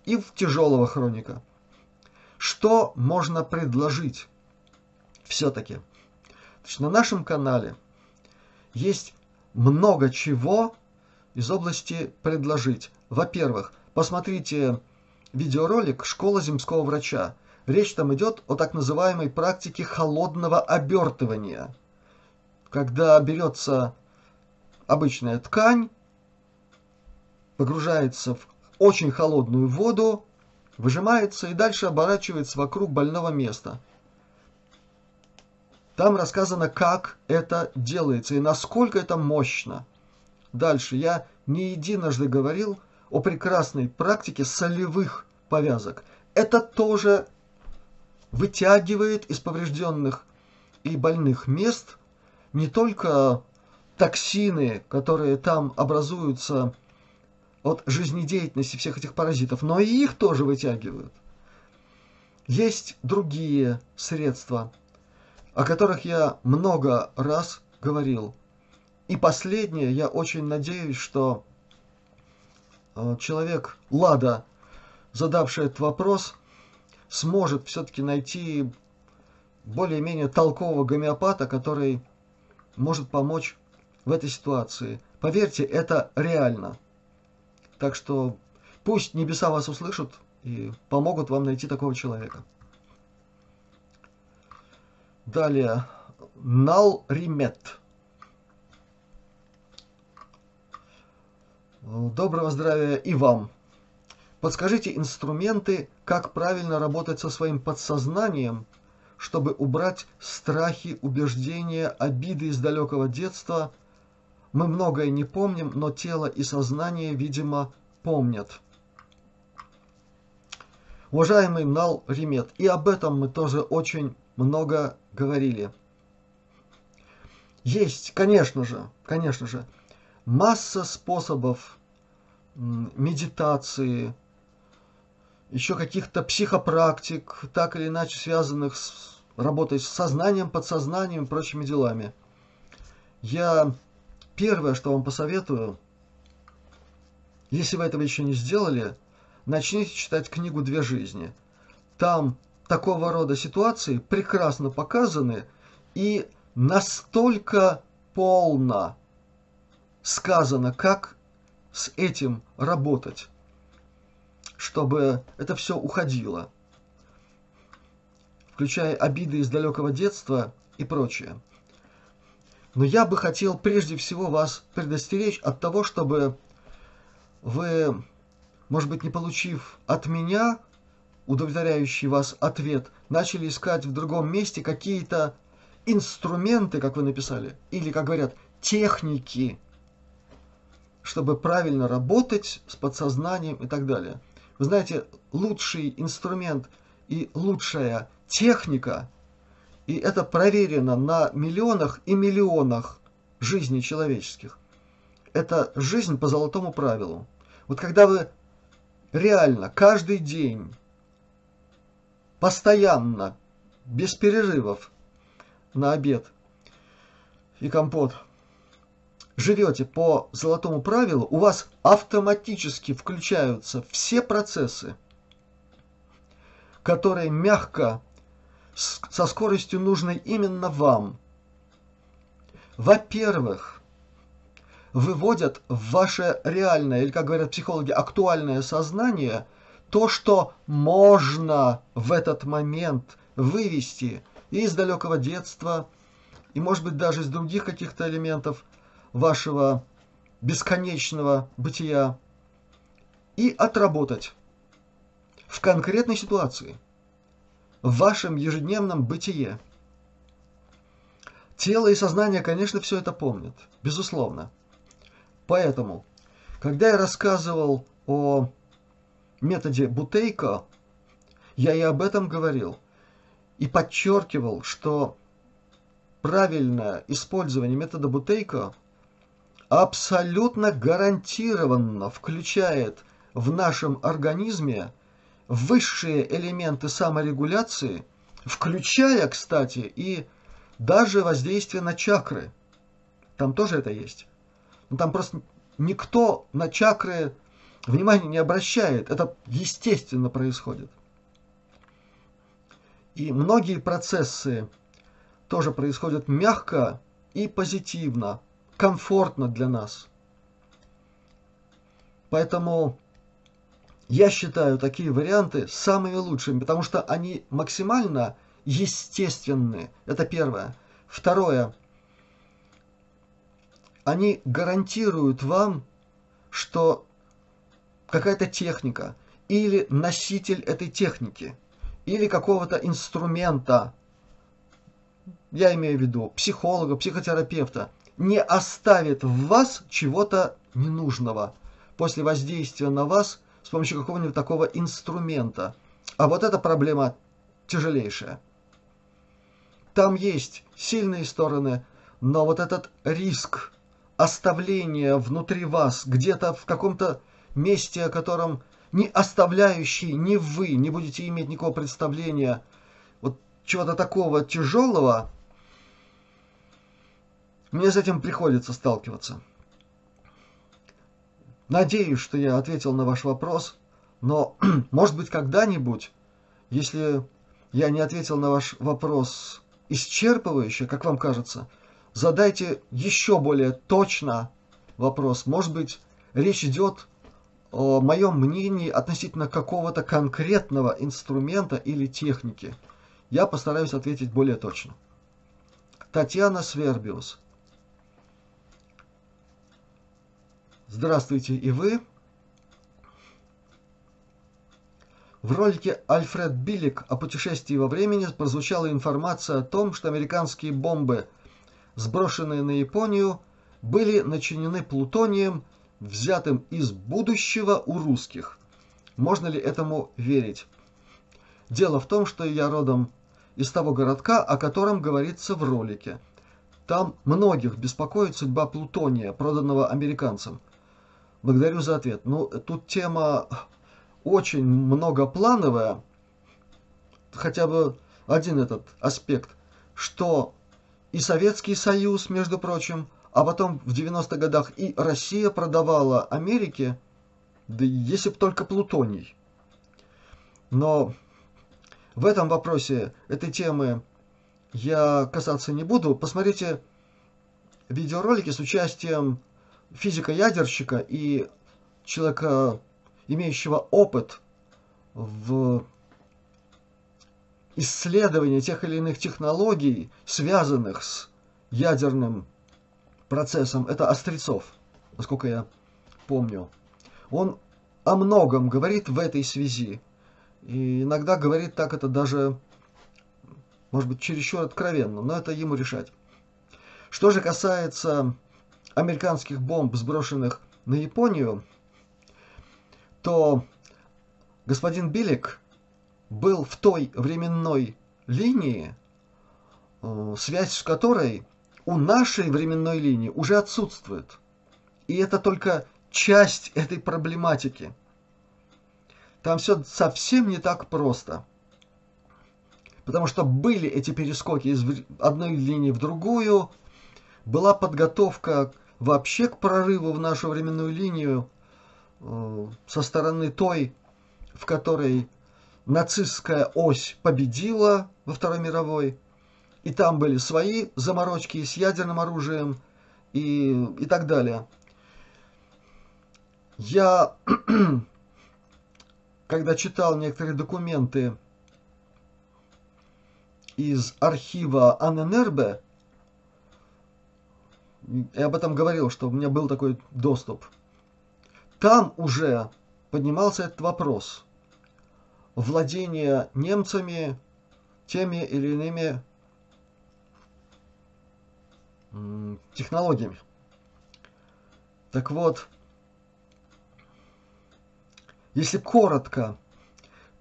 и в тяжелого хроника. Что можно предложить все-таки? На нашем канале есть много чего из области предложить. Во-первых, посмотрите видеоролик «Школа земского врача». Речь там идет о так называемой практике холодного обертывания, когда берется обычная ткань, погружается в очень холодную воду, выжимается и дальше оборачивается вокруг больного места – там рассказано, как это делается и насколько это мощно. Дальше я не единожды говорил о прекрасной практике солевых повязок. Это тоже вытягивает из поврежденных и больных мест не только токсины, которые там образуются от жизнедеятельности всех этих паразитов, но и их тоже вытягивают. Есть другие средства – о которых я много раз говорил. И последнее, я очень надеюсь, что э, человек Лада, задавший этот вопрос, сможет все-таки найти более-менее толкового гомеопата, который может помочь в этой ситуации. Поверьте, это реально. Так что пусть небеса вас услышат и помогут вам найти такого человека. Далее. Налримет. Доброго здравия и вам. Подскажите инструменты, как правильно работать со своим подсознанием, чтобы убрать страхи, убеждения, обиды из далекого детства. Мы многое не помним, но тело и сознание, видимо, помнят. Уважаемый Нал Римет, и об этом мы тоже очень много говорили. Есть, конечно же, конечно же, масса способов медитации, еще каких-то психопрактик, так или иначе связанных с работой с сознанием, подсознанием и прочими делами. Я первое, что вам посоветую, если вы этого еще не сделали, начните читать книгу «Две жизни». Там такого рода ситуации прекрасно показаны и настолько полно сказано, как с этим работать. Чтобы это все уходило, включая обиды из далекого детства и прочее. Но я бы хотел прежде всего вас предостеречь от того, чтобы вы, может быть, не получив от меня удовлетворяющий вас ответ, начали искать в другом месте какие-то инструменты, как вы написали, или, как говорят, техники, чтобы правильно работать с подсознанием и так далее. Вы знаете, лучший инструмент и лучшая техника, и это проверено на миллионах и миллионах жизней человеческих, это жизнь по золотому правилу. Вот когда вы реально каждый день, постоянно, без перерывов на обед и компот – живете по золотому правилу, у вас автоматически включаются все процессы, которые мягко, со скоростью нужной именно вам, во-первых, выводят в ваше реальное, или, как говорят психологи, актуальное сознание то, что можно в этот момент вывести из далекого детства, и, может быть, даже из других каких-то элементов – вашего бесконечного бытия и отработать в конкретной ситуации, в вашем ежедневном бытие. Тело и сознание, конечно, все это помнят, безусловно. Поэтому, когда я рассказывал о методе Бутейко, я и об этом говорил, и подчеркивал, что правильное использование метода Бутейко – абсолютно гарантированно включает в нашем организме высшие элементы саморегуляции, включая, кстати, и даже воздействие на чакры. Там тоже это есть. Там просто никто на чакры внимания не обращает. Это естественно происходит. И многие процессы тоже происходят мягко и позитивно, комфортно для нас. Поэтому я считаю такие варианты самыми лучшими, потому что они максимально естественны. Это первое. Второе. Они гарантируют вам, что какая-то техника или носитель этой техники или какого-то инструмента, я имею в виду психолога, психотерапевта, не оставит в вас чего-то ненужного после воздействия на вас с помощью какого-нибудь такого инструмента. А вот эта проблема тяжелейшая. Там есть сильные стороны, но вот этот риск оставления внутри вас, где-то в каком-то месте, о котором не оставляющий ни вы не будете иметь никакого представления, вот чего-то такого тяжелого, мне с этим приходится сталкиваться. Надеюсь, что я ответил на ваш вопрос, но, [CLEARS THROAT] может быть, когда-нибудь, если я не ответил на ваш вопрос исчерпывающе, как вам кажется, задайте еще более точно вопрос. Может быть, речь идет о моем мнении относительно какого-то конкретного инструмента или техники. Я постараюсь ответить более точно. Татьяна Свербиус. Здравствуйте и вы. В ролике Альфред Биллик о путешествии во времени прозвучала информация о том, что американские бомбы, сброшенные на Японию, были начинены плутонием, взятым из будущего у русских. Можно ли этому верить? Дело в том, что я родом из того городка, о котором говорится в ролике. Там многих беспокоит судьба плутония, проданного американцам. Благодарю за ответ. Ну, тут тема очень многоплановая. Хотя бы один этот аспект, что и Советский Союз, между прочим, а потом в 90-х годах и Россия продавала Америке, да если бы только плутоний. Но в этом вопросе этой темы я касаться не буду. Посмотрите видеоролики с участием физика-ядерщика и человека, имеющего опыт в исследовании тех или иных технологий, связанных с ядерным процессом, это Острецов, насколько я помню. Он о многом говорит в этой связи. И иногда говорит так это даже, может быть, чересчур откровенно, но это ему решать. Что же касается американских бомб, сброшенных на Японию, то господин Билик был в той временной линии, э, связь с которой у нашей временной линии уже отсутствует. И это только часть этой проблематики. Там все совсем не так просто. Потому что были эти перескоки из одной линии в другую, была подготовка вообще к прорыву в нашу временную линию э, со стороны той, в которой нацистская ось победила во Второй мировой, и там были свои заморочки с ядерным оружием и, и так далее. Я, [CLEARS THROAT] когда читал некоторые документы из архива Анненербе, я об этом говорил, что у меня был такой доступ. Там уже поднимался этот вопрос владения немцами теми или иными технологиями. Так вот, если коротко,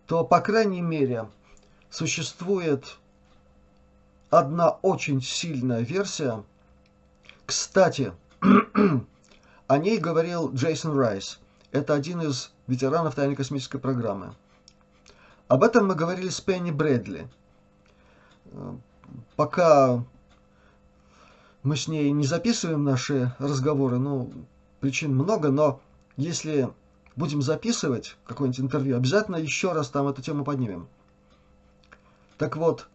то, по крайней мере, существует одна очень сильная версия. Кстати, [CLEARS THROAT] о ней говорил Джейсон Райс. Это один из ветеранов тайной космической программы. Об этом мы говорили с Пенни Брэдли. Пока мы с ней не записываем наши разговоры, ну, причин много, но если будем записывать какое-нибудь интервью, обязательно еще раз там эту тему поднимем. Так вот,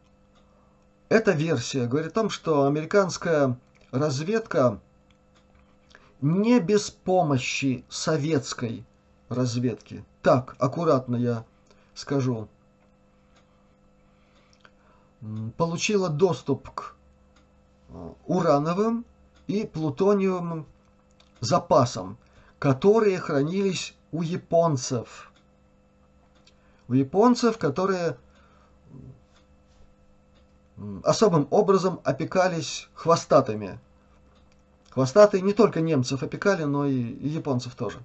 эта версия говорит о том, что американская разведка не без помощи советской разведки. Так, аккуратно я скажу. Получила доступ к э, урановым и плутониевым запасам, которые хранились у японцев. У японцев, которые особым образом опекались хвостатыми. Хвостатые не только немцев опекали, но и японцев тоже.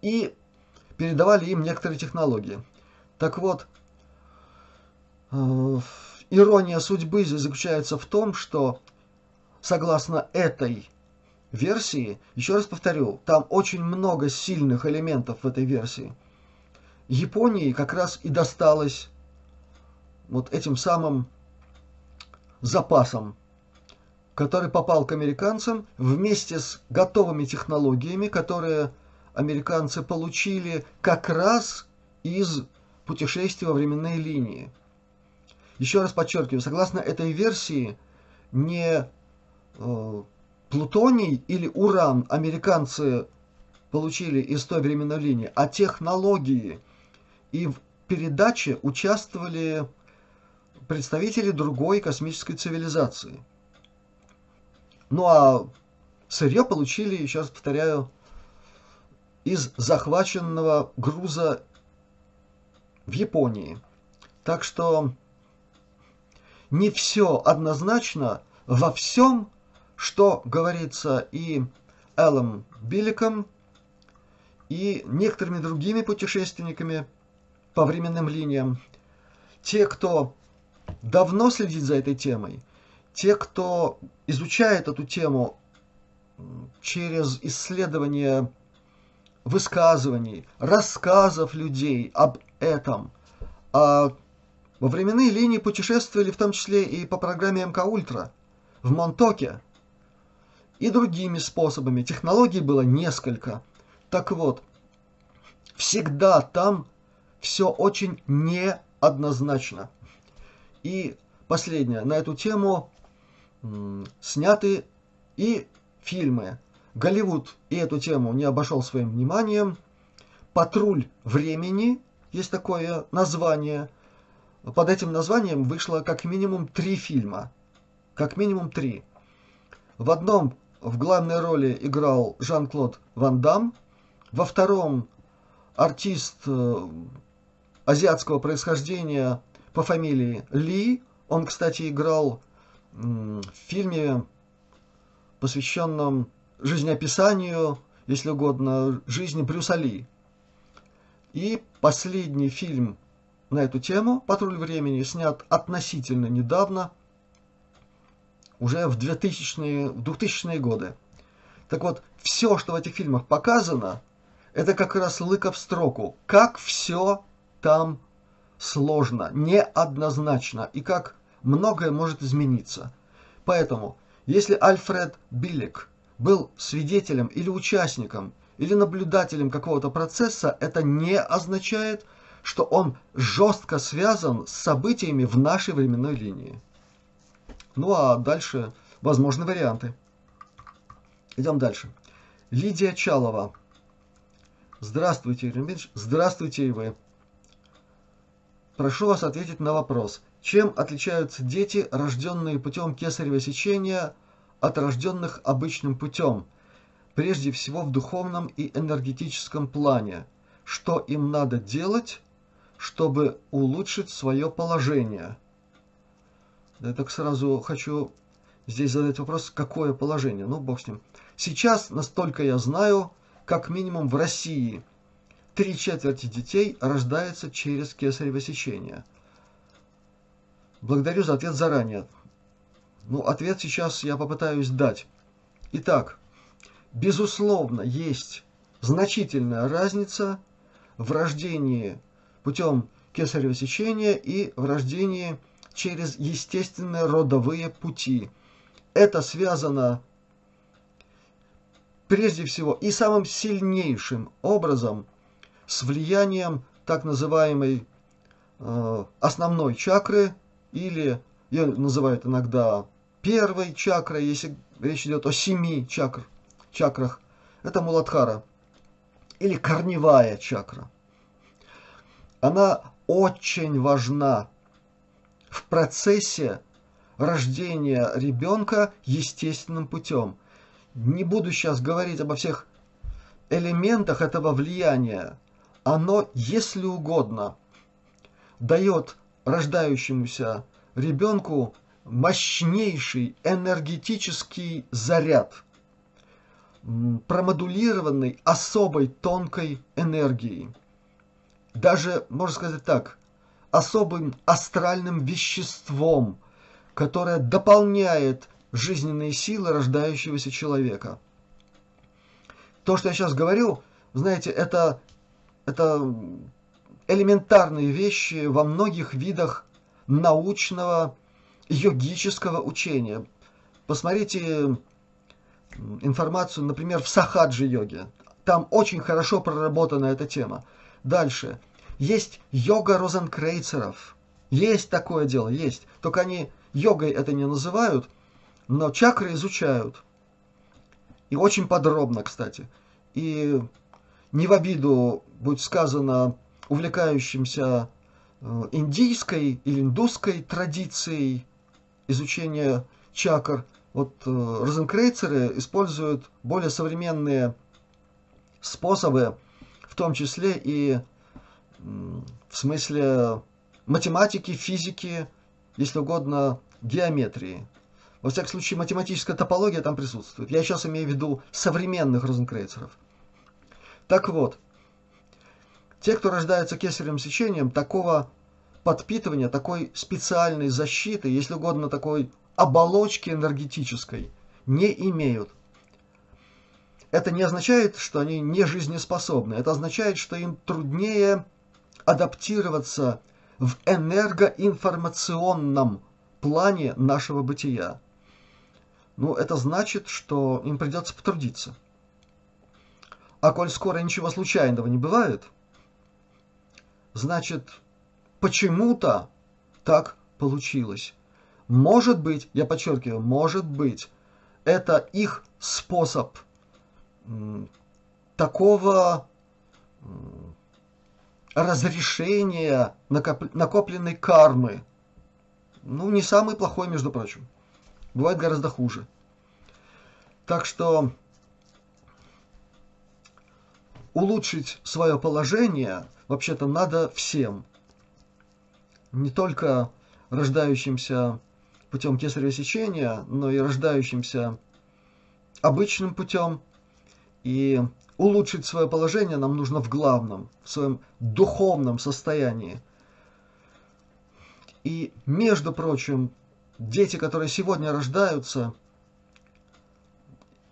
И передавали им некоторые технологии. Так вот, э, ирония судьбы заключается в том, что согласно этой версии, еще раз повторю, там очень много сильных элементов в этой версии. Японии как раз и досталось вот этим самым запасом, который попал к американцам вместе с готовыми технологиями, которые американцы получили как раз из путешествия во временные линии. Еще раз подчеркиваю, согласно этой версии, не э, плутоний или уран американцы получили из той временной линии, а технологии. И в передаче участвовали представители другой космической цивилизации. Ну а сырье получили, раз повторяю, из захваченного груза в Японии. Так что не все однозначно во всем, что говорится и Эллом Билликом, и некоторыми другими путешественниками по временным линиям. Те, кто давно следит за этой темой, те, кто изучает эту тему через исследование высказываний, рассказов людей об этом. А во временные линии путешествовали в том числе и по программе МК Ультра в Монтоке и другими способами. Технологий было несколько. Так вот, всегда там все очень неоднозначно. И последнее, на эту тему сняты и фильмы Голливуд и эту тему не обошел своим вниманием. «Патруль времени» есть такое название. Под этим названием вышло как минимум три фильма. Как минимум три. В одном в главной роли играл Жан-Клод Ван Дам, во втором артист э, азиатского происхождения по фамилии Ли. Он, кстати, играл в фильме, посвященном жизнеописанию, если угодно, жизни Брюса Ли. И последний фильм на эту тему «Патруль времени» снят относительно недавно, уже в 2000-е, в 2000 годы. Так вот, все, что в этих фильмах показано, это как раз лыка в строку. Как все там сложно, неоднозначно, и как многое может измениться. Поэтому, если Альфред Биллик был свидетелем или участником, или наблюдателем какого-то процесса, это не означает, что он жестко связан с событиями в нашей временной линии. Ну а дальше возможны варианты. Идем дальше. Лидия Чалова. Здравствуйте, Юрий Здравствуйте и вы. Прошу вас ответить на вопрос. Чем отличаются дети, рожденные путем кесарево сечения, от рожденных обычным путем? Прежде всего в духовном и энергетическом плане. Что им надо делать, чтобы улучшить свое положение? Я так сразу хочу здесь задать вопрос, какое положение? Ну, бог с ним. Сейчас, настолько я знаю, как минимум в России три четверти детей рождаются через кесарево сечение. Благодарю за ответ заранее. Ну, ответ сейчас я попытаюсь дать. Итак, безусловно, есть значительная разница в рождении путем кесарево сечения и в рождении через естественные родовые пути. Это связано прежде всего и самым сильнейшим образом с влиянием так называемой э, основной чакры или ее называют иногда первой чакрой, если речь идет о семи чакр, чакрах. Это Муладхара или корневая чакра. Она очень важна в процессе рождения ребенка естественным путем. Не буду сейчас говорить обо всех элементах этого влияния. Оно, если угодно, дает рождающемуся ребенку мощнейший энергетический заряд, промодулированный особой тонкой энергией. Даже, можно сказать так, особым астральным веществом, которое дополняет жизненные силы рождающегося человека. То, что я сейчас говорю, знаете, это, это элементарные вещи во многих видах научного йогического учения. Посмотрите информацию, например, в сахаджи-йоге. Там очень хорошо проработана эта тема. Дальше. Есть йога розенкрейцеров. Есть такое дело, есть. Только они йогой это не называют, но чакры изучают. И очень подробно, кстати. И не в обиду будет сказано увлекающимся э, индийской или индусской традицией изучения чакр. Вот э, розенкрейцеры используют более современные способы, в том числе и в смысле математики, физики, если угодно, геометрии. Во всяком случае, математическая топология там присутствует. Я сейчас имею в виду современных розенкрейцеров. Так вот, те, кто рождается кесаревым сечением, такого подпитывания, такой специальной защиты, если угодно, такой оболочки энергетической, не имеют. Это не означает, что они не жизнеспособны. Это означает, что им труднее адаптироваться в энергоинформационном плане нашего бытия. Ну, это значит, что им придется потрудиться. А коль скоро ничего случайного не бывает, значит, почему-то так получилось. Может быть, я подчеркиваю, может быть, это их способ такого разрешения накопленной кармы. Ну, не самый плохой, между прочим. Бывает гораздо хуже. Так что улучшить свое положение вообще-то надо всем. Не только рождающимся путем кесарево сечения, но и рождающимся обычным путем. И улучшить свое положение нам нужно в главном, в своем духовном состоянии. И, между прочим, дети, которые сегодня рождаются,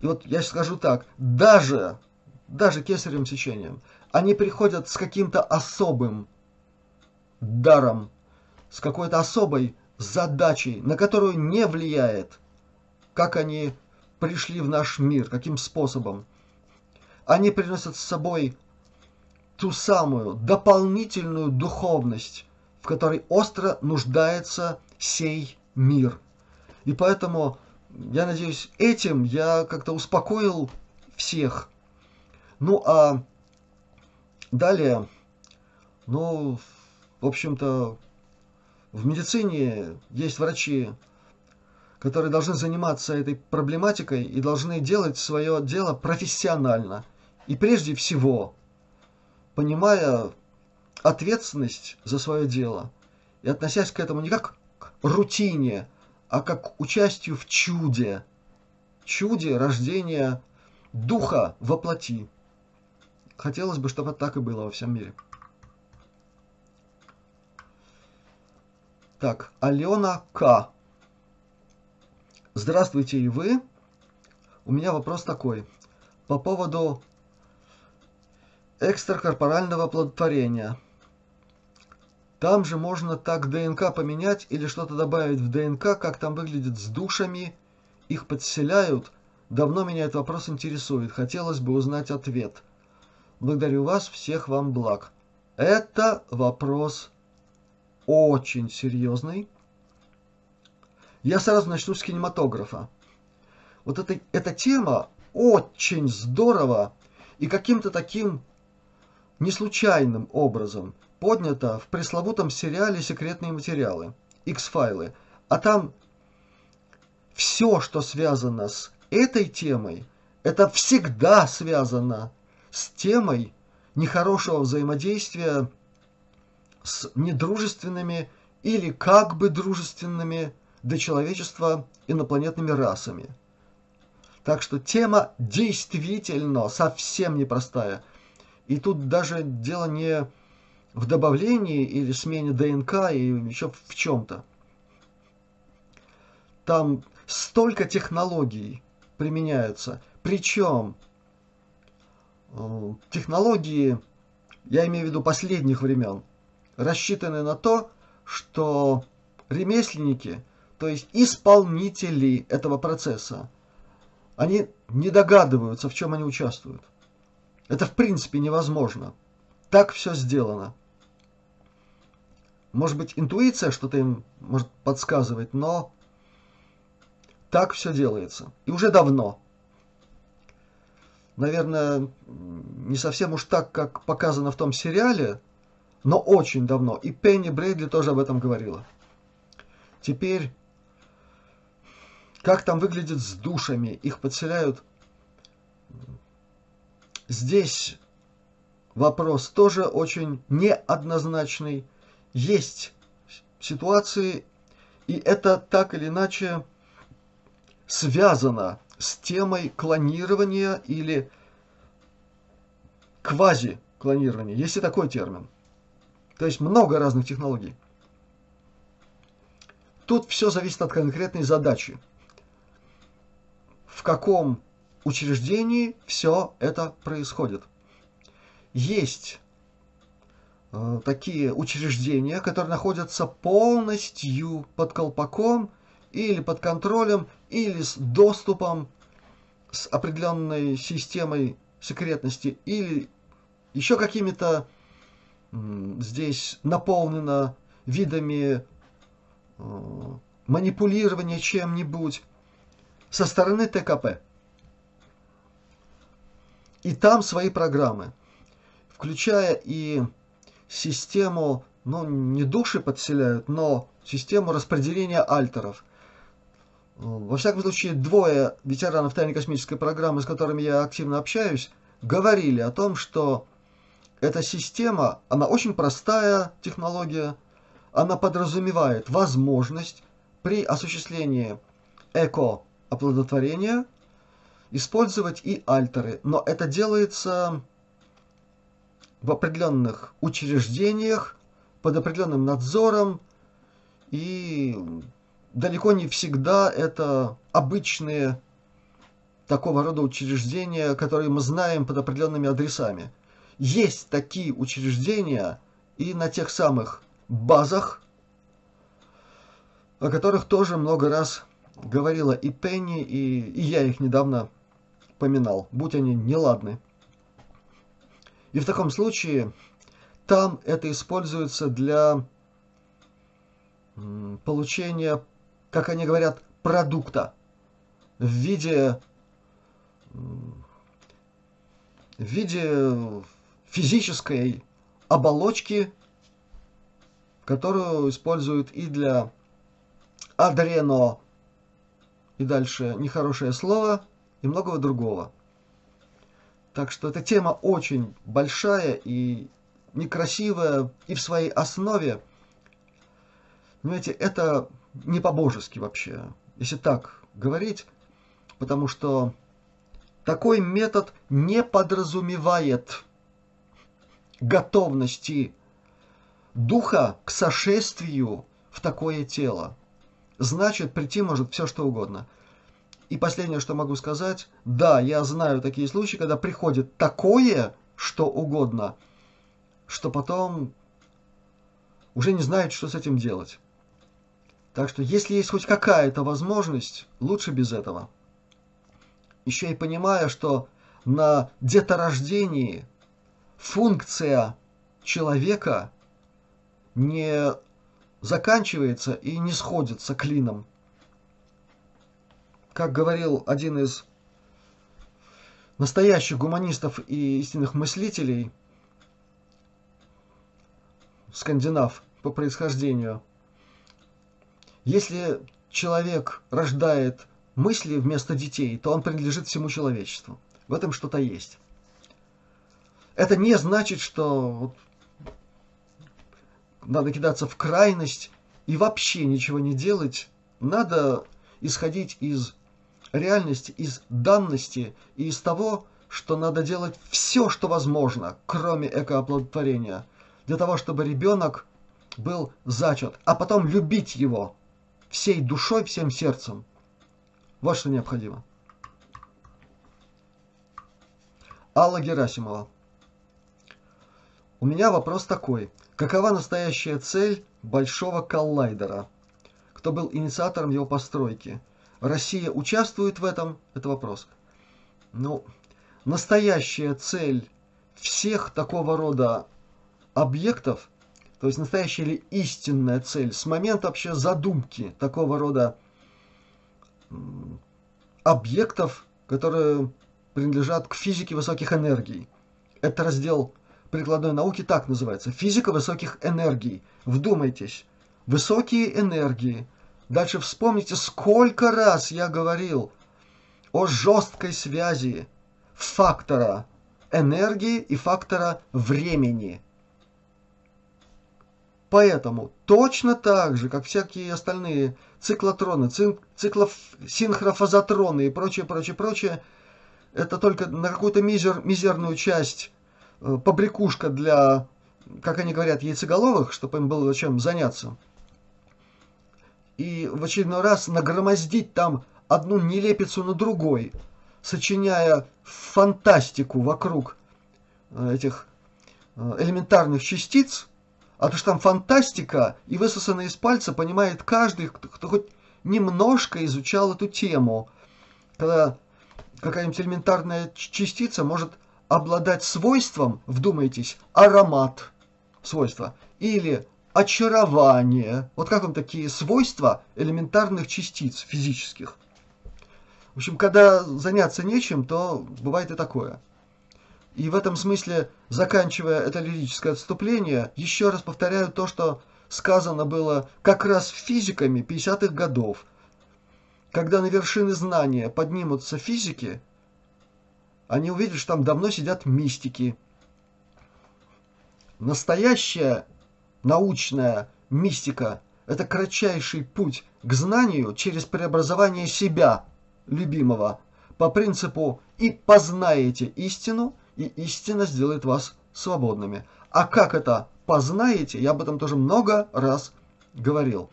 и вот я скажу так, даже, даже кесаревым сечением, они приходят с каким-то особым даром, с какой-то особой задачей, на которую не влияет, как они пришли в наш мир, каким способом. Они приносят с собой ту самую дополнительную духовность, в которой остро нуждается сей мир. И поэтому, я надеюсь, этим я как-то успокоил всех. Ну а далее, ну, в общем-то, в медицине есть врачи, которые должны заниматься этой проблематикой и должны делать свое дело профессионально. И прежде всего, понимая ответственность за свое дело и относясь к этому не как к рутине, а как к участию в чуде, чуде рождения духа во плоти. Хотелось бы, чтобы так и было во всем мире. Так, Алена К. Здравствуйте и вы. У меня вопрос такой. По поводу экстракорпорального оплодотворения. Там же можно так ДНК поменять или что-то добавить в ДНК, как там выглядит с душами, их подселяют. Давно меня этот вопрос интересует. Хотелось бы узнать ответ. Благодарю вас, всех вам благ. Это вопрос очень серьезный. Я сразу начну с кинематографа. Вот эта, эта тема очень здорово и каким-то таким неслучайным образом поднята в пресловутом сериале «Секретные материалы» X-файлы. А там все, что связано с этой темой, это всегда связано с темой нехорошего взаимодействия с недружественными или как бы дружественными для человечества инопланетными расами. Так что тема действительно совсем непростая. И тут даже дело не в добавлении или смене ДНК и еще в чем-то. Там столько технологий применяются. Причем технологии, я имею в виду последних времен, рассчитаны на то, что ремесленники, то есть исполнители этого процесса, они не догадываются, в чем они участвуют. Это в принципе невозможно. Так все сделано. Может быть, интуиция что-то им может подсказывать, но так все делается. И уже давно. Наверное, не совсем уж так, как показано в том сериале, но очень давно. И Пенни Брейдли тоже об этом говорила. Теперь, как там выглядит с душами? Их подселяют. Здесь вопрос тоже очень неоднозначный. Есть ситуации, и это так или иначе связано с темой клонирования или квази-клонирования. Есть и такой термин. То есть много разных технологий. Тут все зависит от конкретной задачи. В каком учреждении все это происходит. Есть э, такие учреждения, которые находятся полностью под колпаком или под контролем, или с доступом с определенной системой секретности, или еще какими-то здесь наполнено видами э, манипулирования чем-нибудь со стороны ТКП. И там свои программы, включая и систему, ну, не души подселяют, но систему распределения альтеров. Во всяком случае, двое ветеранов тайной космической программы, с которыми я активно общаюсь, говорили о том, что эта система, она очень простая технология, она подразумевает возможность при осуществлении эко-оплодотворения использовать и альтеры, но это делается в определенных учреждениях, под определенным надзором, и далеко не всегда это обычные такого рода учреждения, которые мы знаем под определенными адресами. Есть такие учреждения и на тех самых базах, о которых тоже много раз говорила и Пенни, и, и я их недавно поминал, будь они неладны. И в таком случае там это используется для получения, как они говорят, продукта в виде в виде физической оболочки, которую используют и для адрено, и дальше нехорошее слово, и многого другого. Так что эта тема очень большая и некрасивая, и в своей основе, понимаете, это не по-божески вообще, если так говорить, потому что такой метод не подразумевает готовности духа к сошествию в такое тело. Значит, прийти может все что угодно. И последнее, что могу сказать, да, я знаю такие случаи, когда приходит такое, что угодно, что потом уже не знают, что с этим делать. Так что, если есть хоть какая-то возможность, лучше без этого. Еще и понимая, что на деторождении функция человека не заканчивается и не сходится клином как говорил один из настоящих гуманистов и истинных мыслителей, скандинав по происхождению, если человек рождает мысли вместо детей, то он принадлежит всему человечеству. В этом что-то есть. Это не значит, что надо кидаться в крайность и вообще ничего не делать. Надо исходить из реальности, из данности и из того, что надо делать все, что возможно, кроме экооплодотворения, для того, чтобы ребенок был зачат, а потом любить его всей душой, всем сердцем. Вот что необходимо. Алла Герасимова. У меня вопрос такой. Какова настоящая цель большого коллайдера? Кто был инициатором его постройки? Россия участвует в этом? Это вопрос. Ну, настоящая цель всех такого рода объектов, то есть настоящая или истинная цель, с момента вообще задумки такого рода объектов, которые принадлежат к физике высоких энергий. Это раздел прикладной науки так называется. Физика высоких энергий. Вдумайтесь. Высокие энергии – Дальше вспомните, сколько раз я говорил о жесткой связи фактора энергии и фактора времени. Поэтому точно так же, как всякие остальные циклотроны, циклов, синхрофазотроны и прочее, прочее, прочее, это только на какую-то мизер, мизерную часть э, побрякушка для, как они говорят, яйцеголовых, чтобы им было чем заняться – и в очередной раз нагромоздить там одну нелепицу на другой, сочиняя фантастику вокруг э, этих э, элементарных частиц, а то что там фантастика и высосанная из пальца понимает каждый, кто, хоть немножко изучал эту тему, когда какая-нибудь элементарная частица может обладать свойством, вдумайтесь, аромат свойства, или очарование. Вот как вам такие свойства элементарных частиц физических? В общем, когда заняться нечем, то бывает и такое. И в этом смысле, заканчивая это лирическое отступление, еще раз повторяю то, что сказано было как раз физиками 50-х годов. Когда на вершины знания поднимутся физики, они увидят, что там давно сидят мистики. Настоящая научная мистика – это кратчайший путь к знанию через преобразование себя, любимого, по принципу «и познаете истину», и истина сделает вас свободными. А как это познаете, я об этом тоже много раз говорил.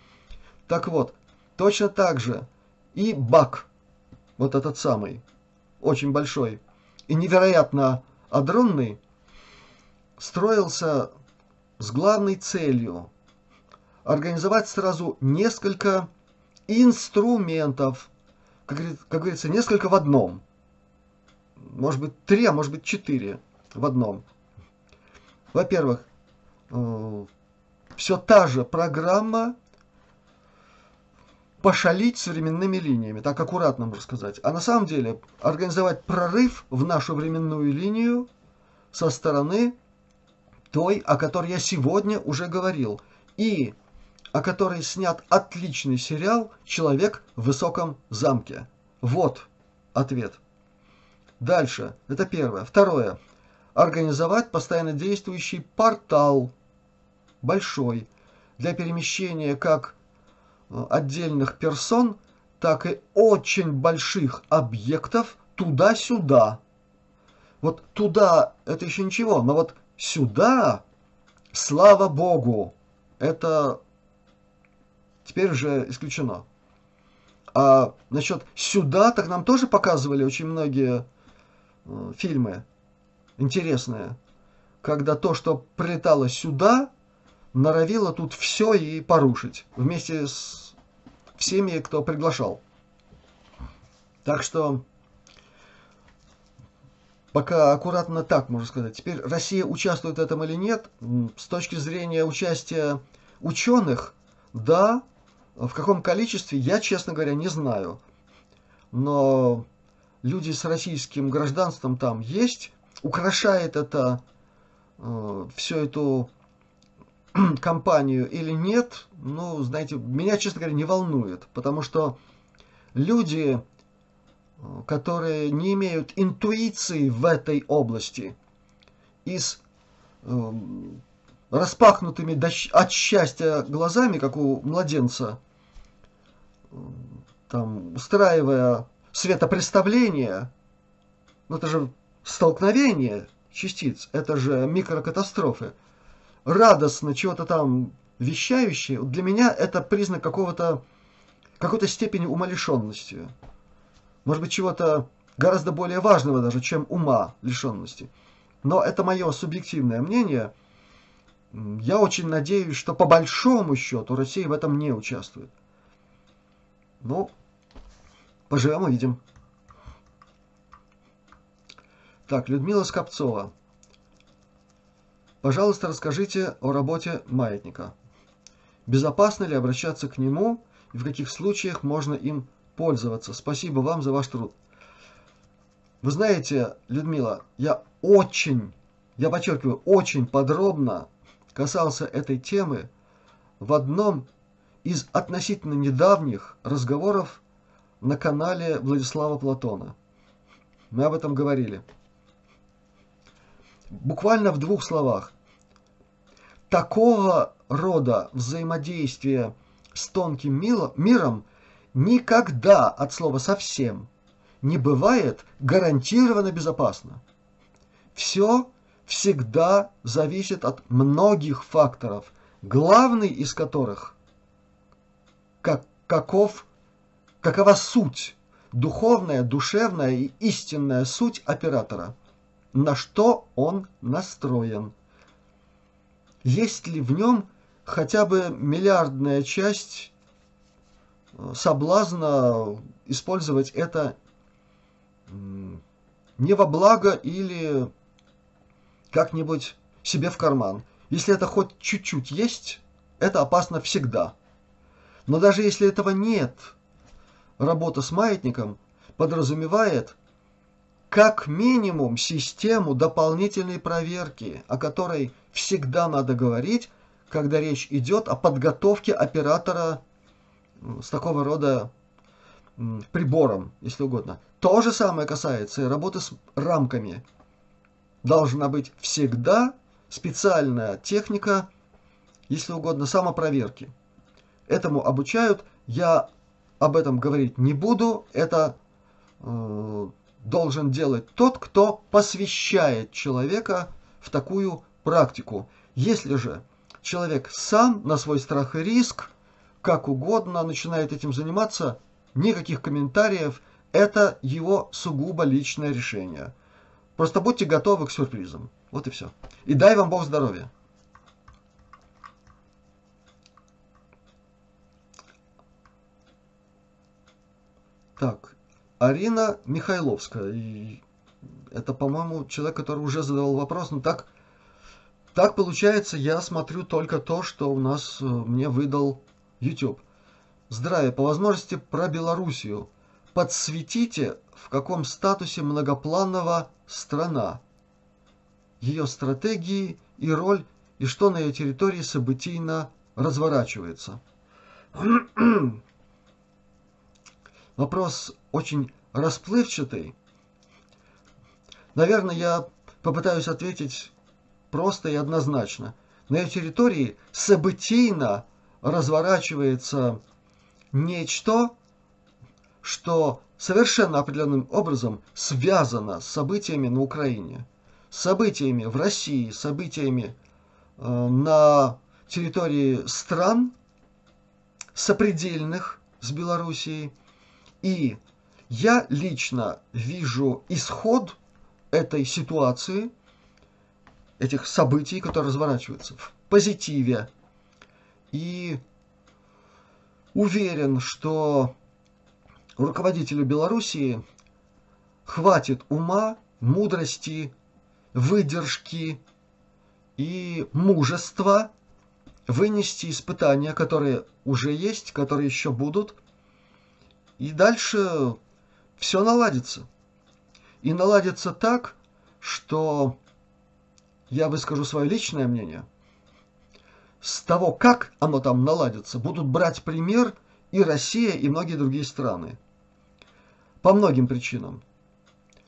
Так вот, точно так же и бак, вот этот самый, очень большой и невероятно адронный, строился с главной целью организовать сразу несколько инструментов, как, как говорится, несколько в одном. Может быть, три, а может быть, четыре в одном. Во-первых, э, все та же программа пошалить с временными линиями, так аккуратно можно сказать. А на самом деле организовать прорыв в нашу временную линию со стороны той, о которой я сегодня уже говорил, и о которой снят отличный сериал «Человек в высоком замке». Вот ответ. Дальше. Это первое. Второе. Организовать постоянно действующий портал большой для перемещения как э, отдельных персон, так и очень больших объектов туда-сюда. Вот туда это еще ничего, но вот сюда, слава богу, это теперь уже исключено. А насчет сюда, так нам тоже показывали очень многие фильмы интересные, когда то, что прилетало сюда, норовило тут все и порушить вместе с всеми, кто приглашал. Так что пока аккуратно так, можно сказать. Теперь Россия участвует в этом или нет, с точки зрения участия ученых, да, в каком количестве, я, честно говоря, не знаю. Но люди с российским гражданством там есть. Украшает это э, всю эту [CLEARS THROAT] компанию или нет, ну, знаете, меня, честно говоря, не волнует. Потому что люди, э, которые не имеют интуиции в этой области, из э, распахнутыми от счастья глазами, как у младенца, там, устраивая светопреставление, ну это же столкновение частиц, это же микрокатастрофы, радостно чего-то там вещающие, для меня это признак какого-то какой-то степени умалишенности. Может быть, чего-то гораздо более важного даже, чем ума лишенности. Но это мое субъективное мнение – я очень надеюсь, что по большому счету Россия в этом не участвует. Ну, поживем увидим. Так, Людмила Скопцова. Пожалуйста, расскажите о работе маятника. Безопасно ли обращаться к нему и в каких случаях можно им пользоваться? Спасибо вам за ваш труд. Вы знаете, Людмила, я очень, я подчеркиваю, очень подробно касался этой темы в одном из относительно недавних разговоров на канале Владислава Платона. Мы об этом говорили. Буквально в двух словах. Такого рода взаимодействие с тонким миром никогда от слова совсем не бывает гарантированно безопасно. Все всегда зависит от многих факторов, главный из которых как, каков, какова суть, духовная, душевная и истинная суть оператора, на что он настроен. Есть ли в нем хотя бы миллиардная часть э, соблазна использовать это не во благо или как-нибудь себе в карман. Если это хоть чуть-чуть есть, это опасно всегда. Но даже если этого нет, работа с маятником подразумевает как минимум систему дополнительной проверки, о которой всегда надо говорить, когда речь идет о подготовке оператора с такого рода прибором, если угодно. То же самое касается и работы с рамками. Должна быть всегда специальная техника, если угодно, самопроверки. Этому обучают. Я об этом говорить не буду. Это э, должен делать тот, кто посвящает человека в такую практику. Если же человек сам на свой страх и риск, как угодно начинает этим заниматься, никаких комментариев, это его сугубо личное решение. Просто будьте готовы к сюрпризам. Вот и все. И дай вам Бог здоровья. Так, Арина Михайловская. И это, по-моему, человек, который уже задавал вопрос. Но так, так получается, я смотрю только то, что у нас э, мне выдал YouTube. Здравия, по возможности про Белоруссию. Подсветите, в каком статусе многоплановая страна, ее стратегии и роль, и что на ее территории событийно разворачивается. [CLEARS THROAT] Вопрос очень расплывчатый. Наверное, я попытаюсь ответить просто и однозначно. На ее территории событийно разворачивается нечто, что совершенно определенным образом связано с событиями на Украине, событиями в России, событиями э, на территории стран сопредельных с Белоруссией – и я лично вижу исход этой ситуации, этих событий, которые разворачиваются в позитиве. И уверен, что руководителю Белоруссии хватит ума, мудрости, выдержки и мужества вынести испытания, которые уже есть, которые еще будут, и дальше все наладится. И наладится так, что я выскажу свое личное мнение. С того, как оно там наладится, будут брать пример и Россия, и многие другие страны. По многим причинам.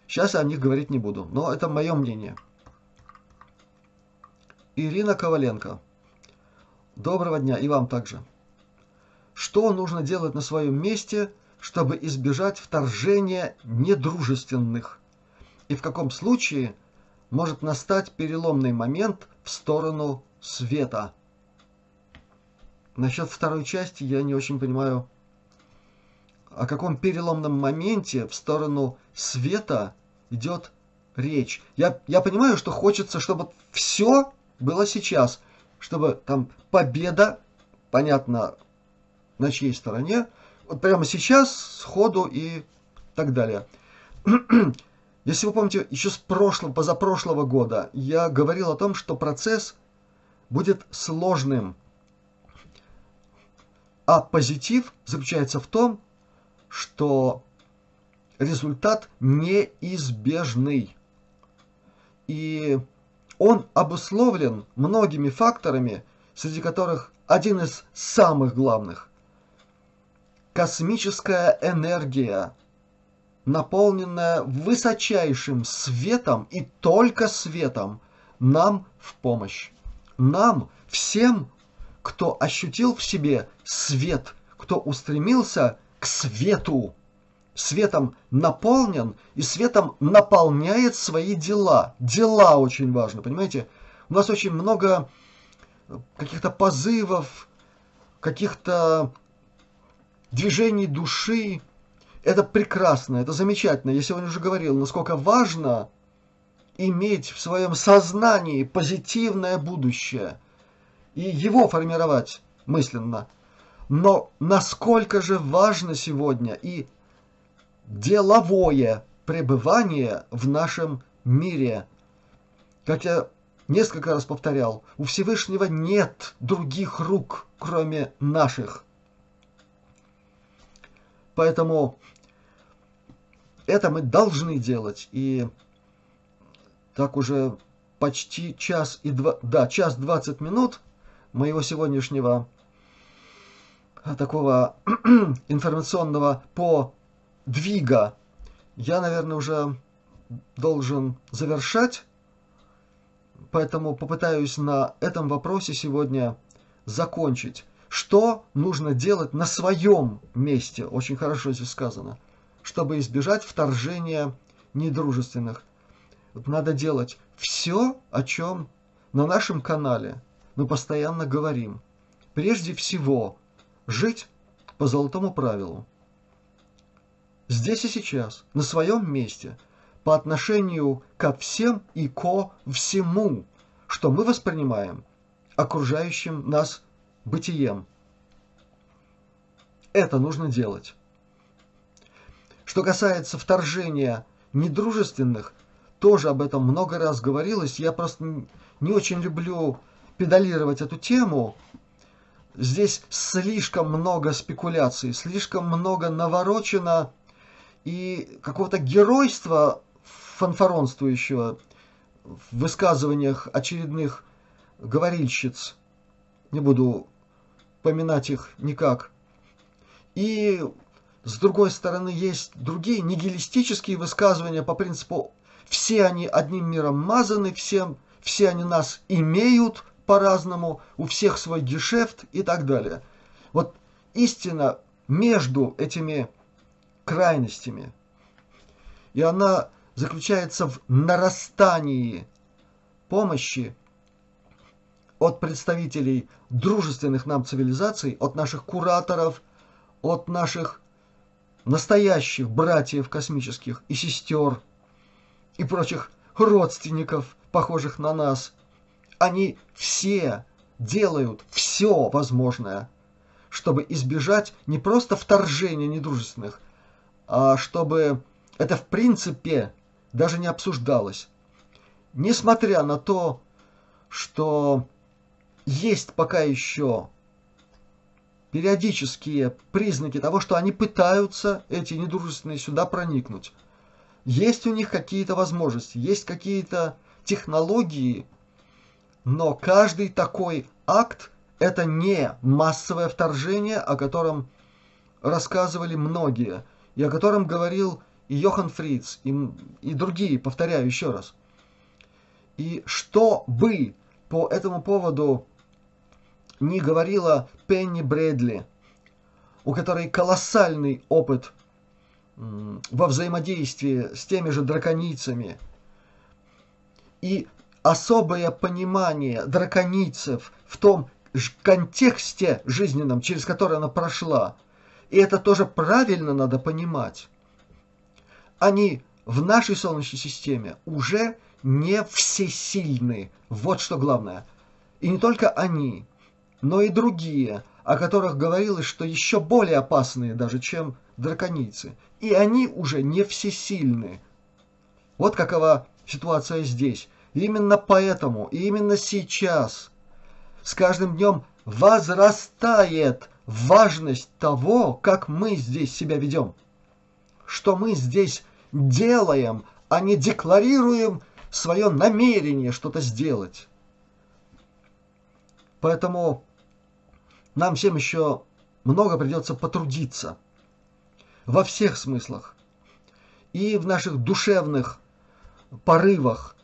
Сейчас я о них говорить не буду, но это мое мнение. Ирина Коваленко. Доброго дня и вам также. Что нужно делать на своем месте – чтобы избежать вторжения недружественных? И в каком случае может настать переломный момент в сторону света? Насчет второй части я не очень понимаю, о каком переломном моменте в сторону света идет речь. Я, я понимаю, что хочется, чтобы все было сейчас, чтобы там победа, понятно, на чьей стороне, вот прямо сейчас, сходу и так далее. [CLEARS THROAT] Если вы помните, еще с прошлого, позапрошлого года я говорил о том, что процесс будет сложным. А позитив заключается в том, что результат неизбежный. И он обусловлен многими факторами, среди которых один из самых главных – космическая энергия, наполненная высочайшим светом и только светом, нам в помощь. Нам, всем, кто ощутил в себе свет, кто устремился к свету, светом наполнен и светом наполняет свои дела. Дела очень важны, понимаете? У нас очень много каких-то позывов, каких-то движений души. Это прекрасно, это замечательно. Я сегодня уже говорил, насколько важно иметь в своем сознании позитивное будущее и его формировать мысленно. Но насколько же важно сегодня и деловое пребывание в нашем мире. Как я несколько раз повторял, у Всевышнего нет других рук, кроме наших. Поэтому это мы должны делать. И так уже почти час и два, да, час двадцать минут моего сегодняшнего а, такого [CLEARS THROAT] информационного подвига я, наверное, уже должен завершать. Поэтому попытаюсь на этом вопросе сегодня закончить. Что нужно делать на своем месте, очень хорошо здесь сказано, чтобы избежать вторжения недружественных. Надо делать все, о чем на нашем канале мы постоянно говорим. Прежде всего, жить по золотому правилу. Здесь и сейчас, на своем месте, по отношению ко всем и ко всему, что мы воспринимаем окружающим нас бытием. Это нужно делать. Что касается вторжения недружественных, тоже об этом много раз говорилось. Я просто не очень люблю педалировать эту тему. Здесь слишком много спекуляций, слишком много наворочено и какого-то геройства фанфаронствующего в высказываниях очередных говорильщиц. Не буду поминать их никак. И с другой стороны, есть другие нигилистические высказывания по принципу «все они одним миром мазаны, всем, все они нас имеют по-разному, у всех свой гешефт» и так далее. Вот истина между этими крайностями. И она заключается в нарастании помощи от представителей дружественных нам цивилизаций, от наших кураторов, от наших настоящих братьев космических и сестер и прочих родственников, похожих на нас. Они все делают все возможное, чтобы избежать не просто вторжения недружественных, а чтобы это в принципе даже не обсуждалось. Несмотря на то, что есть пока еще периодические признаки того, что они пытаются, эти недружественные, сюда проникнуть. Есть у них какие-то возможности, есть какие-то технологии, но каждый такой акт – это не массовое вторжение, о котором рассказывали многие, и о котором говорил и Йохан Фриц, и, и другие, повторяю еще раз. И что бы по этому поводу не говорила Пенни Брэдли, у которой колоссальный опыт во взаимодействии с теми же драконицами и особое понимание драконицев в том контексте жизненном, через который она прошла. И это тоже правильно надо понимать они в нашей Солнечной системе уже не всесильны. Вот что главное. И не только они, но и другие, о которых говорилось, что еще более опасные даже, чем драконицы. И они уже не всесильны. Вот какова ситуация здесь. именно поэтому, и именно сейчас, с каждым днем возрастает важность того, как мы здесь себя ведем что мы здесь делаем, а не декларируем свое намерение что-то сделать. Поэтому нам всем еще много придется потрудиться во всех смыслах. И в наших душевных порывах,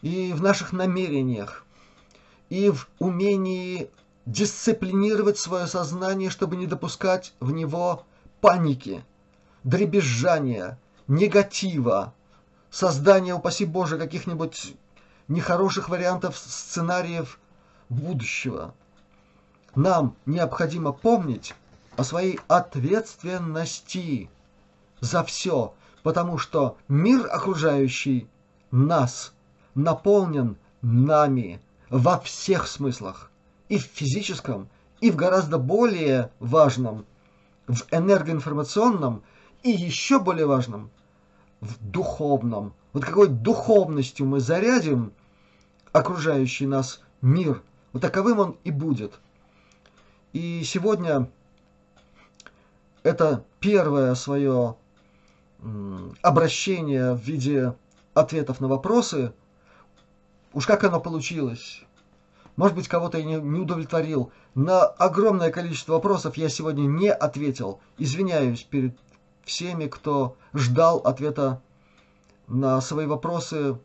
и в наших намерениях, и в умении дисциплинировать свое сознание, чтобы не допускать в него паники – дребезжания, негатива, создания, упаси Боже, каких-нибудь нехороших вариантов сценариев будущего. Нам необходимо помнить о своей ответственности за все, потому что мир окружающий нас наполнен нами во всех смыслах, и в физическом, и в гораздо более важном, в энергоинформационном – и еще более важным, в духовном. Вот какой духовностью мы зарядим окружающий нас мир, вот таковым он и будет. И сегодня это первое свое обращение в виде ответов на вопросы. Уж как оно получилось. Может быть, кого-то я не, удовлетворил. На огромное количество вопросов я сегодня не ответил. Извиняюсь перед всеми, кто ждал ответа на свои вопросы.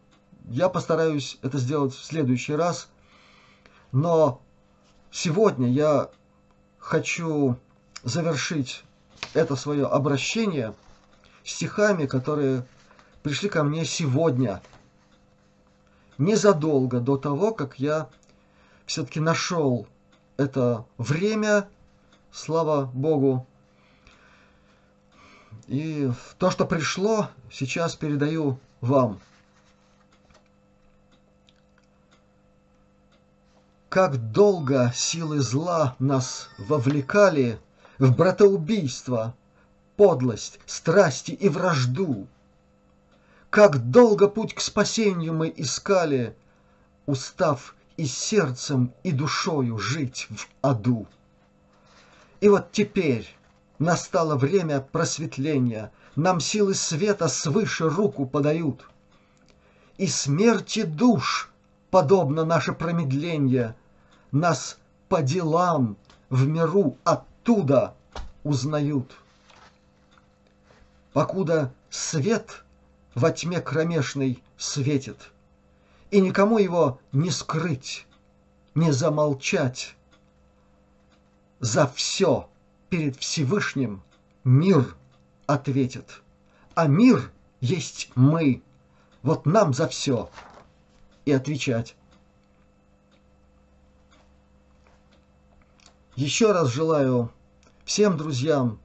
Я постараюсь это сделать в следующий раз. Но сегодня я хочу завершить это свое обращение стихами, которые пришли ко мне сегодня, незадолго до того, как я все-таки нашел это время, слава Богу. И то, что пришло, сейчас передаю вам. Как долго силы зла нас вовлекали в братоубийство, подлость, страсти и вражду. Как долго путь к спасению мы искали, устав и сердцем, и душою жить в аду. И вот теперь настало время просветления, нам силы света свыше руку подают. И смерти душ, подобно наше промедление, нас по делам в миру оттуда узнают. Покуда свет во тьме кромешной светит — и никому его не скрыть, не замолчать. За все перед Всевышним мир ответит, а мир есть мы. Вот нам за все и отвечать. Еще раз желаю всем друзьям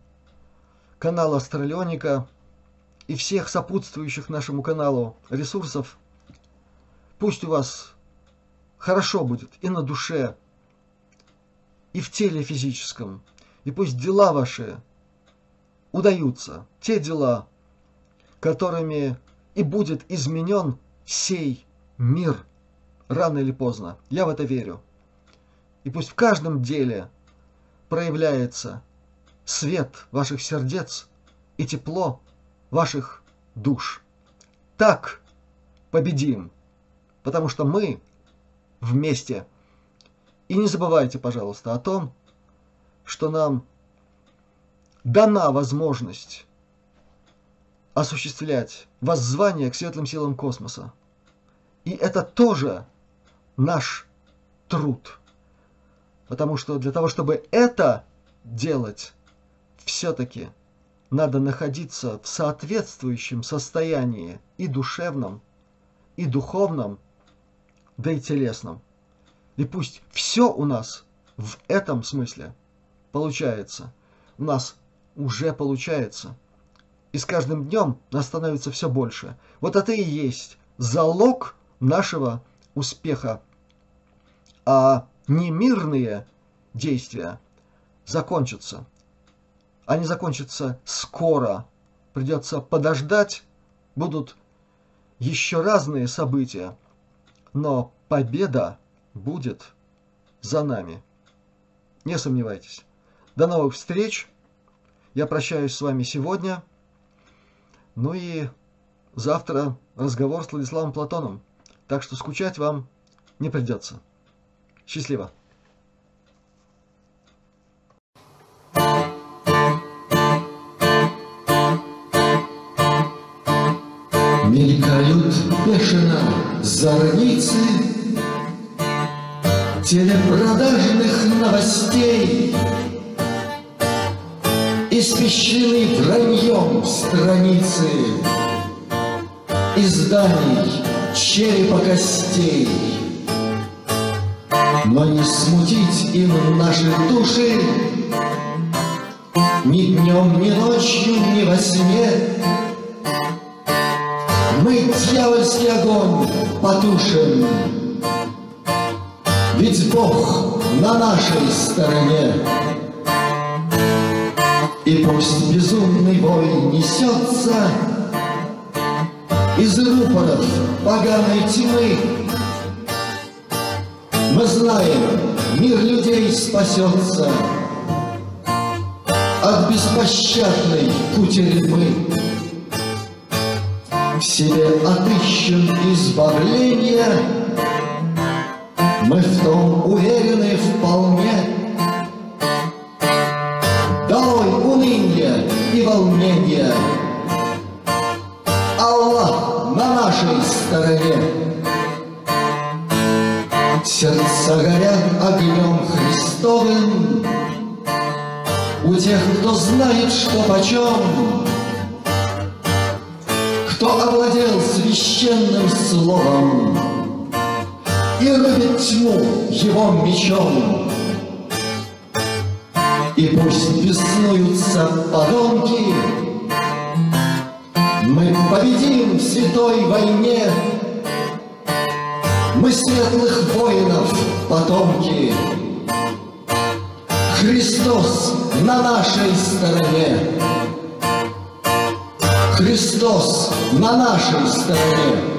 канала Астралионика и всех сопутствующих нашему каналу ресурсов. Пусть у вас хорошо будет и на душе, и в теле физическом, и пусть дела ваши удаются, те дела, которыми и будет изменен сей мир рано или поздно. Я в это верю. И пусть в каждом деле проявляется свет ваших сердец и тепло ваших душ. Так победим потому что мы вместе. И не забывайте, пожалуйста, о том, что нам дана возможность осуществлять воззвание к светлым силам космоса. И это тоже наш труд. Потому что для того, чтобы это делать, все-таки надо находиться в соответствующем состоянии и душевном, и духовном, да и телесном. И пусть все у нас в этом смысле получается. У нас уже получается. И с каждым днем нас становится все больше. Вот это и есть залог нашего успеха. А немирные действия закончатся. Они закончатся скоро. Придется подождать. Будут еще разные события но победа будет за нами. Не сомневайтесь. До новых встреч. Я прощаюсь с вами сегодня. Ну и завтра разговор с Владиславом Платоном. Так что скучать вам не придется. Счастливо. Мелькают бешено зорницы Телепродажных новостей Испещрены враньем страницы Изданий черепа костей Но не смутить им наши души Ни днем, ни ночью, ни во сне мы дьявольский огонь потушим. Ведь Бог на нашей стороне. И пусть безумный вой несется Из рупоров поганой тьмы, Мы знаем, мир людей спасется От беспощадной кутерьмы. себе отыщем избавление, Мы в том уверены вполне. Долой уныние и волнение, нашей стороне. Сердца горят огнем Христовым, У тех, кто знает, что почем, кто овладел священным словом И рубит тьму его мечом. И пусть беснуются подонки, Мы победим в святой войне, Мы светлых воинов потомки, Христос на нашей стороне. Христос на нашей стороне.